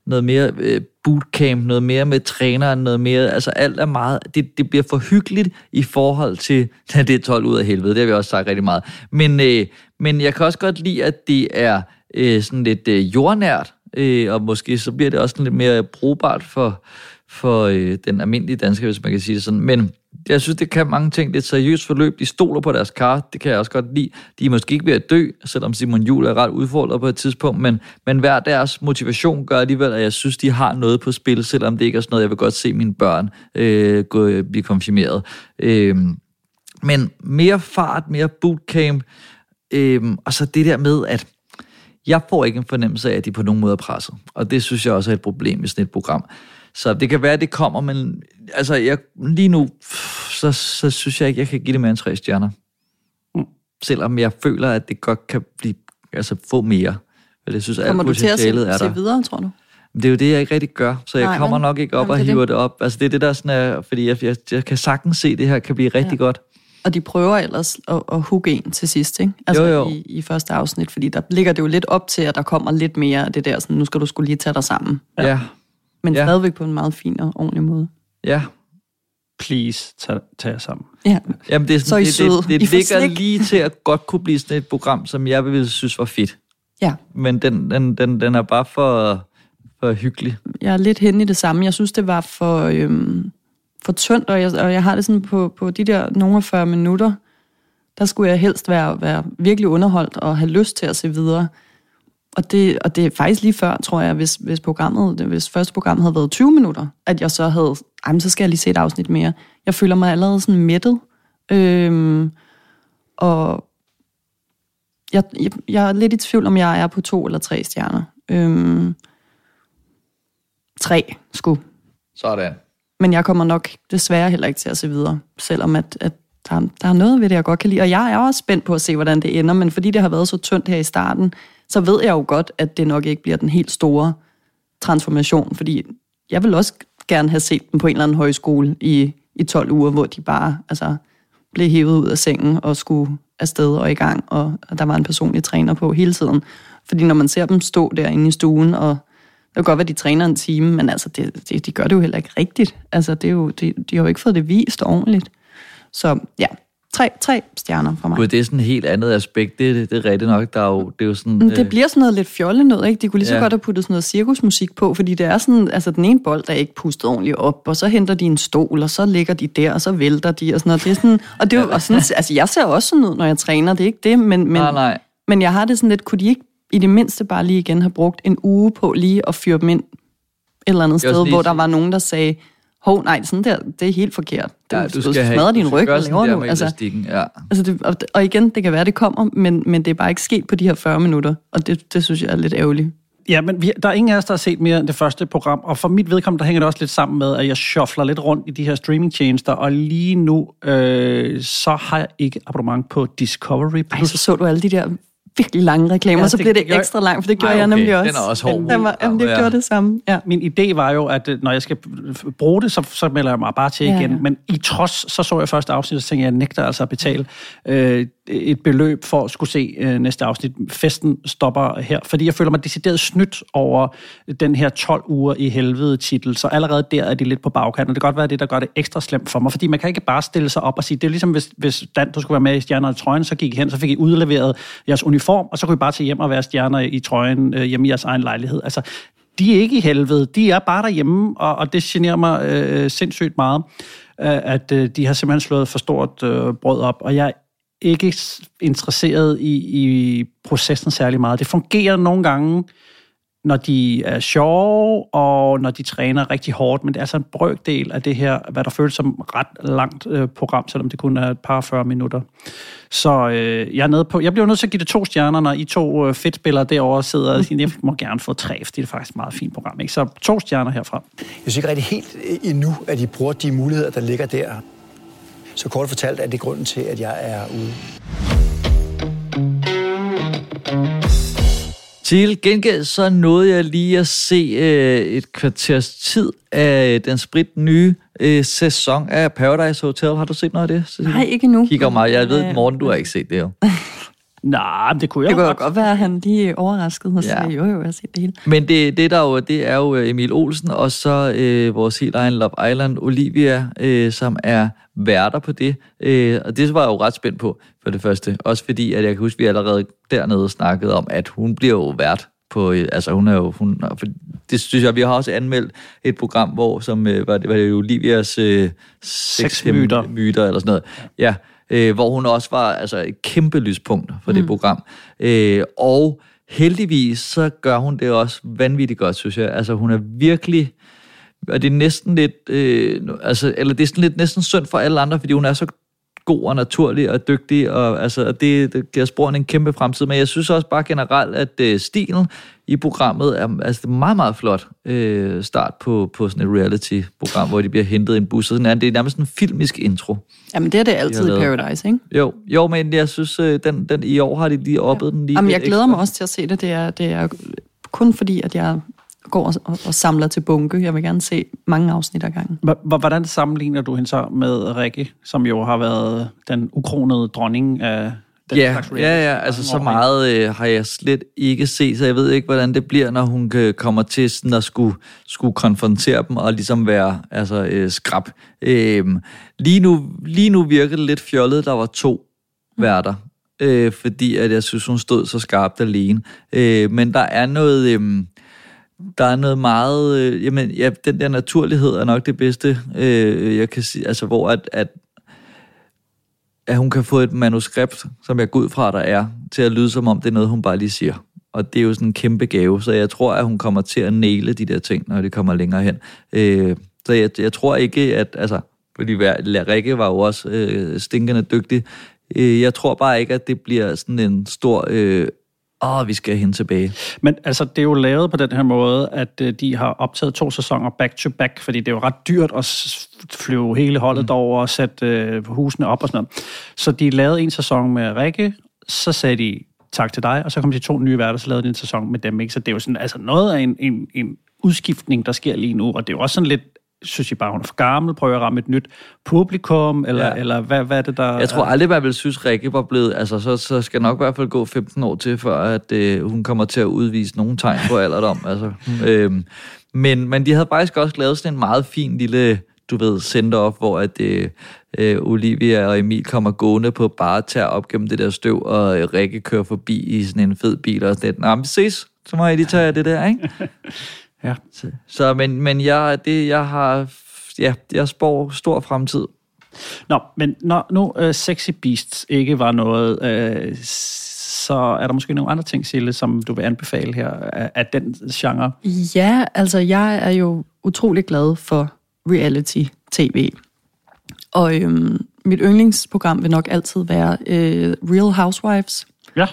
noget mere øh, bootcamp, noget mere med træneren, noget mere, altså alt er meget, det, det bliver for hyggeligt i forhold til, ja, det er 12 ud af helvede, det har vi også sagt rigtig meget. Men, øh, men jeg kan også godt lide, at det er øh, sådan lidt øh, jordnært, øh, og måske så bliver det også lidt mere brugbart for, for øh, den almindelige dansker, hvis man kan sige det sådan. Men jeg synes, det kan mange ting. Det er et seriøst forløb. De stoler på deres kar. Det kan jeg også godt lide. De er måske ikke ved at dø, selvom Simon Jul er ret udfordret på et tidspunkt, men, men hver deres motivation gør alligevel, at jeg synes, de har noget på spil, selvom det ikke er sådan noget, jeg vil godt se mine børn øh, gå, blive konfirmeret. Øh, men mere fart, mere bootcamp, øh, og så det der med, at jeg får ikke en fornemmelse af, at de på nogen måde er presset. Og det synes jeg også er et problem i sådan et program. Så det kan være, at det kommer, men altså, jeg, lige nu, så, så synes jeg ikke, jeg kan give det mere end tre stjerner. Mm. Selvom jeg føler, at det godt kan blive, altså få mere. For jeg synes, Kommer alt du til at se, er se der. videre, tror du? Men det er jo det, jeg ikke rigtig gør, så jeg Nej, kommer nok ikke op Jamen, og er hiver det. det op. Altså, det er det, der sådan er, fordi jeg, jeg, jeg kan sagtens se, at det her kan blive rigtig Ja. godt. Og de prøver ellers at, at hooke en til sidst, ikke? Altså Jo, jo. I, i første afsnit, fordi der ligger det jo lidt op til, at der kommer lidt mere af det der, sådan, nu skal du skulle lige tage dig sammen. Ja. ja. Men Ja. stadigvæk på en meget fin og ordentlig måde. Ja. Please, tag, tag jer sammen. Ja. Jamen, det, er Så sådan, I det, det, det, får ligger lige til at godt kunne blive sådan et program, som jeg ville synes var fedt. Ja. Men den, den, den, den er bare for, for hyggelig. Jeg er lidt henne i det samme. Jeg synes, det var for, øhm, for tyndt, og jeg, og jeg har det sådan på, på de der nogle af 40 minutter, der skulle jeg helst være, være virkelig underholdt og have lyst til at se videre. Og det, og det er faktisk lige før, tror jeg, hvis, hvis, programmet, hvis første program havde været 20 minutter, at jeg så havde, ej, så skal jeg lige se et afsnit mere. Jeg føler mig allerede sådan mættet. Øhm, og jeg, jeg, jeg er lidt i tvivl, om jeg er på to eller tre stjerner. Øhm, tre, sku. Sådan. Men jeg kommer nok desværre heller ikke til at se videre, selvom at, at der, der er noget ved det, jeg godt kan lide. Og jeg er også spændt på at se, hvordan det ender, men fordi det har været så tyndt her i starten, så ved jeg jo godt, at det nok ikke bliver den helt store transformation, fordi jeg vil også gerne have set dem på en eller anden højskole i, i 12 uger, hvor de bare altså, blev hævet ud af sengen og skulle afsted og i gang, og, og der var en personlig træner på hele tiden. Fordi når man ser dem stå derinde i stuen, og det kan godt være, de træner en time, men altså, det, det, de gør det jo heller ikke rigtigt. Altså, det er jo, de, de har jo ikke fået det vist ordentligt. Så ja, tre, tre stjerner for mig. Gud, det er sådan et helt andet aspekt. Det, det, det er rigtigt nok. Der er jo, det er jo sådan... Det bliver sådan noget lidt fjollet noget, ikke? De kunne lige så Ja. godt have puttet sådan noget cirkusmusik på, fordi det er sådan, altså den ene bold er ikke pustet ordentligt op, og så henter de en stol, og så ligger de der, og så vælter de, og sådan noget. Det er sådan, og det er jo, og sådan, altså jeg ser også sådan ud, når jeg træner, det er ikke det, men, men, Nej, nej. men jeg har det sådan lidt, kunne de ikke i det mindste bare lige igen have brugt en uge på lige at fyre dem ind et eller andet sted, lige hvor der var nogen, der sagde, hov, nej, sådan der, det er helt forkert. Det, Ja, du, skal have- smadrer du din ryg, sådan laver du? Altså, ja. Altså det, og, og igen, det kan være, det kommer, men, men det er bare ikke sket på de her 40 minutter, og det, det synes jeg er lidt ærgerligt. Ja, men vi, der er ingen af os, der har set mere end det første program, og for mit vedkommende, der hænger det også lidt sammen med, at jeg shuffler lidt rundt i de her streamingtjenester, og lige nu, øh, så har jeg ikke abonnement på Discovery+. Ej, så så du alle de der virkelig lange reklamer, Ja, så det bliver det gør- ekstra langt, for det gjorde Ej, jeg okay. nemlig også. Den er også hård. Den var, jamen, det Ja. gjorde det samme. Ja. Min idé var jo, at øh, når jeg skal bruge det, så, så melder jeg mig bare til Ja, igen. ja. Men i trods, så så jeg første afsnit, og så tænkte jeg, jeg nægter altså at betale øh, et beløb for at skulle se øh, næste afsnit. Festen stopper her, fordi jeg føler mig decideret snydt over den her 12 uger i helvede titel. Så allerede der er det lidt på bagkanten, og det kan godt være det, der gør det ekstra slemt for mig. Fordi man kan ikke bare stille sig op og sige, det er ligesom hvis, hvis Dan, du skulle være med i Stjerner i trøjen, så gik I hen, så fik I udleveret jeres uniform, og så kunne I bare tage hjem og være stjerner i trøjen øh, hjemme i jeres egen lejlighed. Altså, de er ikke i helvede, de er bare derhjemme, og, og det generer mig øh, sindssygt meget, øh, at øh, de har simpelthen slået for stort øh, brød op, og jeg er ikke interesseret i, i processen særlig meget. Det fungerer nogle gange, når de er sjove, og når de træner rigtig hårdt, men det er altså en brøkdel af det her, hvad der føles som ret langt øh, program, selvom det kun er et par 40 minutter. Så øh, jeg er nede på, jeg bliver nødt til at give det to stjerner, når I to øh, fedtspillere derovre sidder og siger, jeg må gerne få tre, fordi det er faktisk et meget fint program. Ikke? Så to stjerner herfra. Jeg synes ikke rigtig helt øh, endnu, at de bruger de muligheder, der ligger der. Så kort fortalt er det grunden til, at jeg er ude. Til gengæld så nåede jeg lige at se øh, et kvarters tid af den sprit nye øh, sæson af Paradise Hotel. Har du set noget af det? Cecilie? Nej, ikke nu. Kigger mig. Jeg ved, Øh, Morten, du har ikke set det jo. Nej, det kunne jeg Det kunne jo godt. godt være, at han lige er overrasket og siger, Ja. jo, jo, jeg har set det hele. Men det, det, der jo, det er jo Emil Olsen, og så øh, vores helt egen Love Island, Olivia, øh, som er værter på det. Øh, og det var jeg jo ret spændt på, for det første. Også fordi, at jeg kan huske, at vi allerede dernede snakkede om, at hun bliver jo vært på, øh, altså hun er jo, hun, for det synes jeg, vi har også anmeldt et program, hvor, som øh, var, det, var det jo Olivias øh, Sexmyter. myter eller sådan noget. Ja, øh, hvor hun også var altså, et kæmpe lyspunkt for mm. det program. Øh, og heldigvis, så gør hun det også vanvittigt godt, synes jeg. Altså, hun er virkelig... Og det er næsten lidt... Øh, altså, eller det er sådan lidt næsten synd for alle andre, fordi hun er så god og naturlig og dygtig, og altså, det, det giver sporene en kæmpe fremtid. Men jeg synes også bare generelt, at øh, stilen i programmet er altså, meget, meget flot øh, start på, på sådan et reality-program, hvor de bliver hentet i en bus. Og sådan, er- det er nærmest en filmisk intro. Jamen, det er det altid i. Paradise, ikke? Jo, jo men jeg synes, øh, den, den, i år har de lige oppet den lige Jamen, jeg glæder ekstra. mig også til at se det. Det er, det er kun fordi, at jeg går og, og, og samler til bunke. Jeg vil gerne se mange afsnit ad gangen. Hvordan sammenligner du hende så med Rikke, som jo har været den ukronede dronning af den Ja, slags ja, ja, altså så meget øh, har jeg slet ikke set, så jeg ved ikke, hvordan det bliver, når hun øh, kommer til sådan at skulle, skulle konfrontere dem og ligesom være altså, øh, skrab. Øh, lige, nu, lige nu virker det lidt fjollet, der var to værter, øh, fordi at jeg synes, hun stod så skarpt alene. Øh, men der er noget... Øh, der er noget meget... Øh, jamen, ja, den der naturlighed er nok det bedste, øh, jeg kan sige. Altså, hvor at, at, at hun kan få et manuskript, som jeg går ud fra, der er, til at lyde som om, det er noget, hun bare lige siger. Og det er jo sådan en kæmpe gave, så jeg tror, at hun kommer til at næle de der ting, når det kommer længere hen. Øh, så jeg, jeg tror ikke, at... Altså, fordi Rikke var jo også øh, stinkende dygtig. Øh, jeg tror bare ikke, at det bliver sådan en stor... Øh, åh, vi skal hende tilbage. Men altså, det er jo lavet på den her måde, at øh, de har optaget to sæsoner back-to-back, fordi det er jo ret dyrt at flyve hele holdet mm. derover og sætte øh, husene op og sådan noget. Så de lavede en sæson med Rikke, så sagde de tak til dig, og så kom de to nye værter, så lavede de en sæson med dem. Ikke? Så det er jo sådan, altså noget af en, en, en udskiftning, der sker lige nu, og det er jo også sådan lidt synes I bare, hun er for gammel, prøver at ramme et nyt publikum, eller, ja. Eller hvad, hvad er det, der... Jeg tror aldrig, man vil synes, Rikke var blevet... Altså, så, så skal nok i hvert fald gå 15 år til, før at, øh, hun kommer til at udvise nogle tegn på alderdom. Altså. øhm, men, men de havde faktisk også lavet sådan en meget fin lille, du ved, send-off, hvor at, øh, øh, Olivia og Emil kommer gående på bare tager op gennem det der støv, og øh, Rikke kører forbi i sådan en fed bil og sådan lidt. Vi ses. Så må jeg lige tage det der, ikke? ja. Så, så men, men jeg, det, jeg har... Ja, jeg spår stor fremtid. Nå, men når nu uh, Sexy Beasts ikke var noget, uh, så er der måske nogle andre ting, Sille, som du vil anbefale her af, af den genre. Ja, altså jeg er jo utrolig glad for reality-tv. Og øhm, mit yndlingsprogram vil nok altid være øh, Real Housewives. Ja.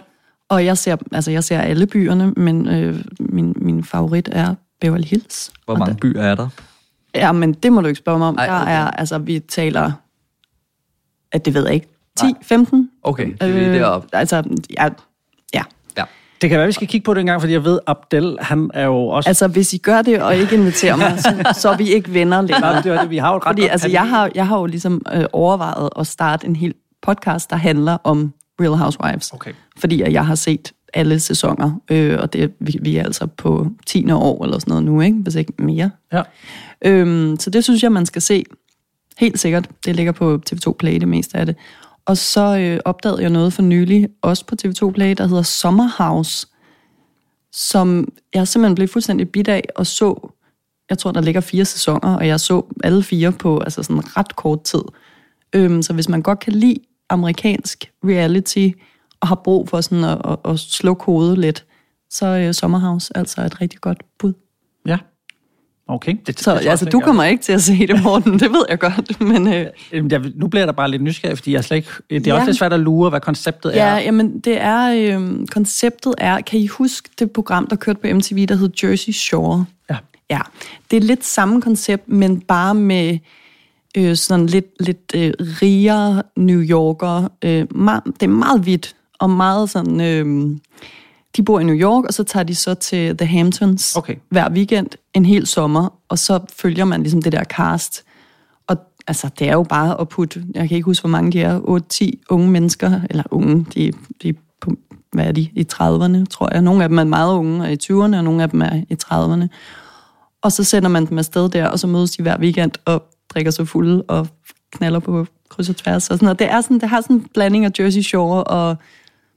Og jeg ser, altså jeg ser alle byerne, men øh, min, min favorit er Beverly Hills. Hvor mange byer er der? Ja, men det må du ikke spørge mig om. Ej, Der okay. er, altså vi taler, at det ved jeg ikke, 10, 15? Okay, det er deroppe. Altså, ja, ja. Det kan være, vi skal kigge på det en gang, fordi jeg ved, Abdel, han er jo også... Altså, hvis I gør det og ikke inviterer mig, så, så er vi ikke venner længere. Nej, det var det, vi har jo et ret Fordi altså, jeg har, jeg har jo ligesom øh, overvejet at starte en hel podcast, der handler om Real Housewives. Okay. Fordi jeg har set alle sæsoner, øh, og det, vi, vi er altså på 10. år eller sådan noget nu, ikke? hvis ikke mere. Ja. Øhm, så det synes jeg, man skal se. Helt sikkert. Det ligger på TV2 Play, det meste af det. Og så øh, opdagede jeg noget for nylig, også på TV2 Play, der hedder Summerhouse, som jeg simpelthen blev fuldstændig bit af og så, jeg tror, der ligger fire sæsoner, og jeg så alle fire på altså sådan ret kort tid. Øhm, så hvis man godt kan lide amerikansk reality, og har brug for sådan at, at, at slukke hovedet lidt, så er øh, Summerhouse altså et rigtig godt bud. Ja. Okay. Det, Så det tror altså, du kommer ikke til at se det, Morten, det ved jeg godt, men... Øh, jeg, nu bliver da bare lidt nysgerrig, fordi jeg slet ikke, det er Ja. også lidt svært at lure, hvad konceptet Ja, er. jamen det er, øh, konceptet er, kan I huske det program, der kørte på MTV, der hed Jersey Shore? Ja. Ja, det er lidt samme koncept, men bare med øh, sådan lidt, lidt øh, rigere New Yorker. Øh, meget, det er meget hvidt, og meget sådan, øh, de bor i New York, og så tager de så til The Hamptons Okay. hver weekend, en hel sommer, og så følger man ligesom det der cast. Og altså, det er jo bare at putte, jeg kan ikke huske, hvor mange de er, 8-10 unge mennesker, eller unge, de, de på, hvad er de, i 30'erne, tror jeg. Nogle af dem er meget unge, og i 20'erne, og nogle af dem er i 30'erne. Og så sender man dem afsted der, og så mødes de hver weekend og drikker sig fulde og knaller på kryds og tværs. Og sådan noget. Det, er sådan, det har sådan en blanding af Jersey Shore og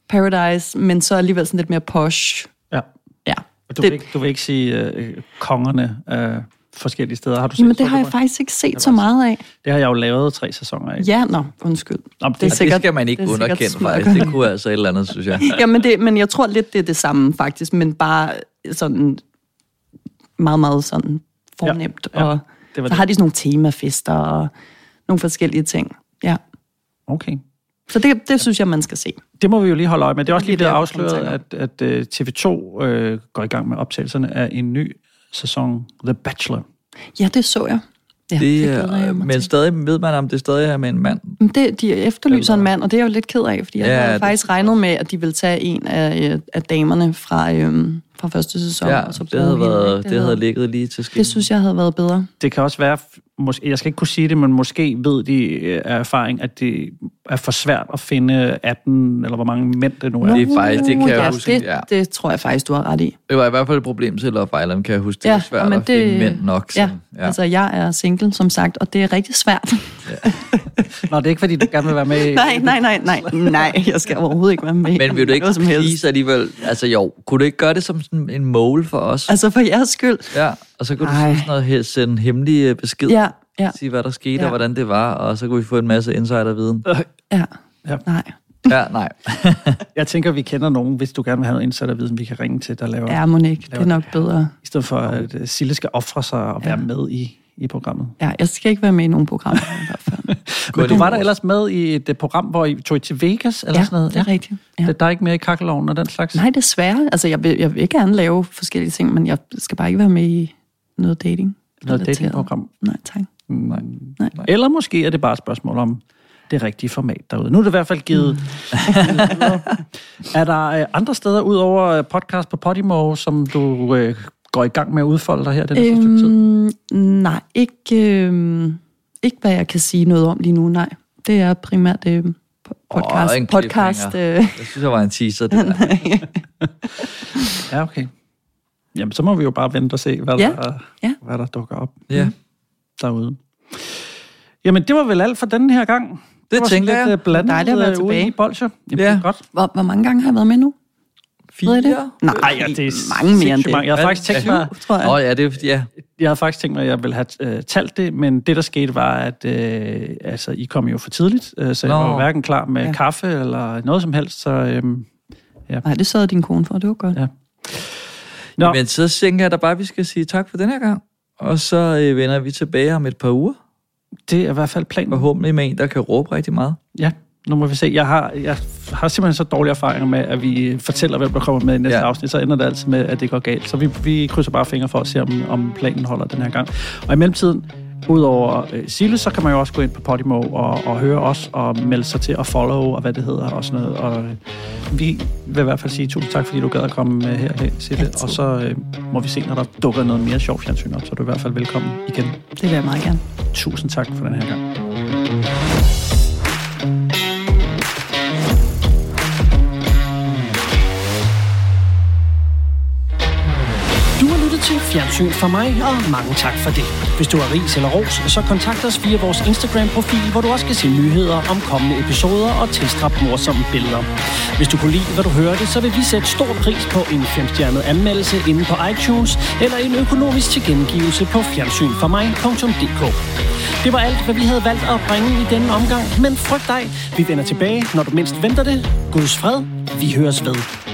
Paradise, men så alligevel sådan lidt mere posh. Ja. Ja. Du, vil ikke, du vil ikke sige øh, kongerne af forskellige steder. Har du set Jamen, det har jeg faktisk ikke set så meget af. Det har jeg jo lavet tre sæsoner af. Ja, nå, undskyld. Nå, Det, det, det skal man ikke det er sikkert underkende, faktisk. Det kunne altså et eller andet, synes jeg. Jamen, det, men jeg tror lidt, det er det samme, faktisk, men bare sådan meget, meget sådan fornemt. Ja, ja, og det var så det. har de sådan nogle temafester og nogle forskellige ting. Ja. Okay. Så det, det synes jeg, man skal se. Det må vi jo lige holde øje med. Det er også lige blevet der, afsløret, at, at uh, TV2 øh, går i gang med optagelserne af en ny sæson, The Bachelor. Ja, det så jeg. Ja, det, glæder jeg det mig men stadig ved man, om det stadig er med en mand. Men Det, de efterlyser en mand, og det er jeg jo lidt ked af, fordi jeg Ja, havde det- faktisk regnet med, at de ville tage en af, øh, af damerne fra, øhm, fra første sæson. Ja, og så det havde, været, ikke? det havde ligget lige til skidt. Det synes jeg havde været bedre. Det kan også være, måske, jeg skal ikke kunne sige det, men måske ved de øh, af erfaring, at det er for svært at finde 18, eller hvor mange mænd det nu er. Det er faktisk, det kan jeg ja, huske. det, ja. det tror jeg faktisk, du har ret i. Det var i hvert fald et problem til Love Island, kan jeg huske. Det Ja, er svært men at finde mænd nok. Ja, ja, altså jeg er single, som sagt, og det er rigtig svært. Nå, det er ikke, fordi du gerne vil være med i... Nej, nej, nej, nej, nej, jeg skal overhovedet ikke være med. Men vil du ikke please alligevel... Altså jo, kunne du ikke gøre det som sådan en mål for os? Altså for jeres skyld. Ja, og så kunne du Ej. sige sådan noget, her, sende hemmelige øh, besked. Ja, ja. Sige, hvad der skete, Ja. og hvordan det var, og så kunne vi få en masse insiderviden. Ja. ja. Nej. Ja, nej. Jeg tænker, vi kender nogen, hvis du gerne vil have noget indsatterviden, vi kan ringe til, der laver... Ja, Monique, det er nok bedre. I stedet for, at øh, Sille skal ofre sig og være med i, i programmet. Ja, jeg skal ikke være med i nogen program. i hvert fald. Men du var der ellers med i et øh, program, hvor I tog I til Vegas eller Ja, sådan noget? det er rigtigt. Ja. Der er ikke mere i kakkeloven og den slags? Nej, desværre. Altså, jeg vil, jeg vil gerne lave forskellige ting, men jeg skal bare ikke være med i noget dating. Noget datingprogram? Nej, tak. Nej. Nej. Eller måske er det bare et spørgsmål om det rigtige format derude. Nu er det i hvert fald givet. er der øh, andre steder ud over øh, podcast på Podimo, som du øh, går i gang med at udfolde dig her den næste stykke tid? Øhm, nej, ikke, øhm, ikke hvad jeg kan sige noget om lige nu, nej. Det er primært øh, podcast. En podcast øh, Jeg synes, der var en teaser, det der. Ja, okay. Jamen, så må vi jo bare vente og se, hvad, Ja, der, ja. hvad der dukker op Ja. derude. Jamen, det var vel alt for denne her gang. Det, var tænker sådan jeg. lidt øh, blandet Dejligt at være øh, ude tilbage. i bolcher. Jamen, Ja. det er godt. hvor, hvor mange gange har jeg været med nu? I det? Nej, Ej, ja, det er mange mere end det. mange. Jeg har faktisk tænkt mig, tror jeg. Åh, ja, det er, ja. jeg havde faktisk tænkt mig, at jeg ville have øh, talt det, men det, der skete, var, at øh, altså, I kom jo for tidligt, øh, så jeg Nå. var jo hverken klar med Ja. ja. kaffe eller noget som helst, så øh, Nej, det sørgede din kone for, det var godt. Ja. Nå. Men så tænker jeg da bare, at vi skal sige tak for den her gang. Og så øh, vender vi tilbage om et par uger. det er i hvert fald planen. Forhåbentlig med en, der kan råbe rigtig meget. Ja, nu må vi se. Jeg har, jeg har simpelthen så dårlige erfaringer med, at vi fortæller, hvem der kommer med i næste Ja. afsnit, så ender det altid med, at det går galt. Så vi, vi krydser bare fingre for at se, om, om planen holder den her gang. Og i mellemtiden, udover øh, Sille, så kan man jo også gå ind på Podimo og, og høre os og melde sig til og follow og hvad det hedder og sådan noget. Og øh, vi vil i hvert fald sige tusind tak, fordi du gad at komme øh, herhen, Sille. Og så øh, må vi se, når der dukker noget mere sjov fjernsyn op, så er du i hvert fald velkommen igen. Det vil jeg meget gerne. Tusind tak for den her gang. Fjernsyn for mig, og mange tak for det. Hvis du har ris eller ros, så kontakt os via vores Instagram-profil, hvor du også kan se nyheder om kommende episoder og tilstrap morsomme billeder. Hvis du kunne lide, hvad du hørte, så vil vi sætte stor pris på en femstjernet anmeldelse inde på iTunes, eller en økonomisk tilkendegivelse på fjernsynformig.dk. Det var alt, hvad vi havde valgt at bringe i denne omgang, men frygt dig, vi vender tilbage, når du mindst venter det. Guds fred, vi høres ved.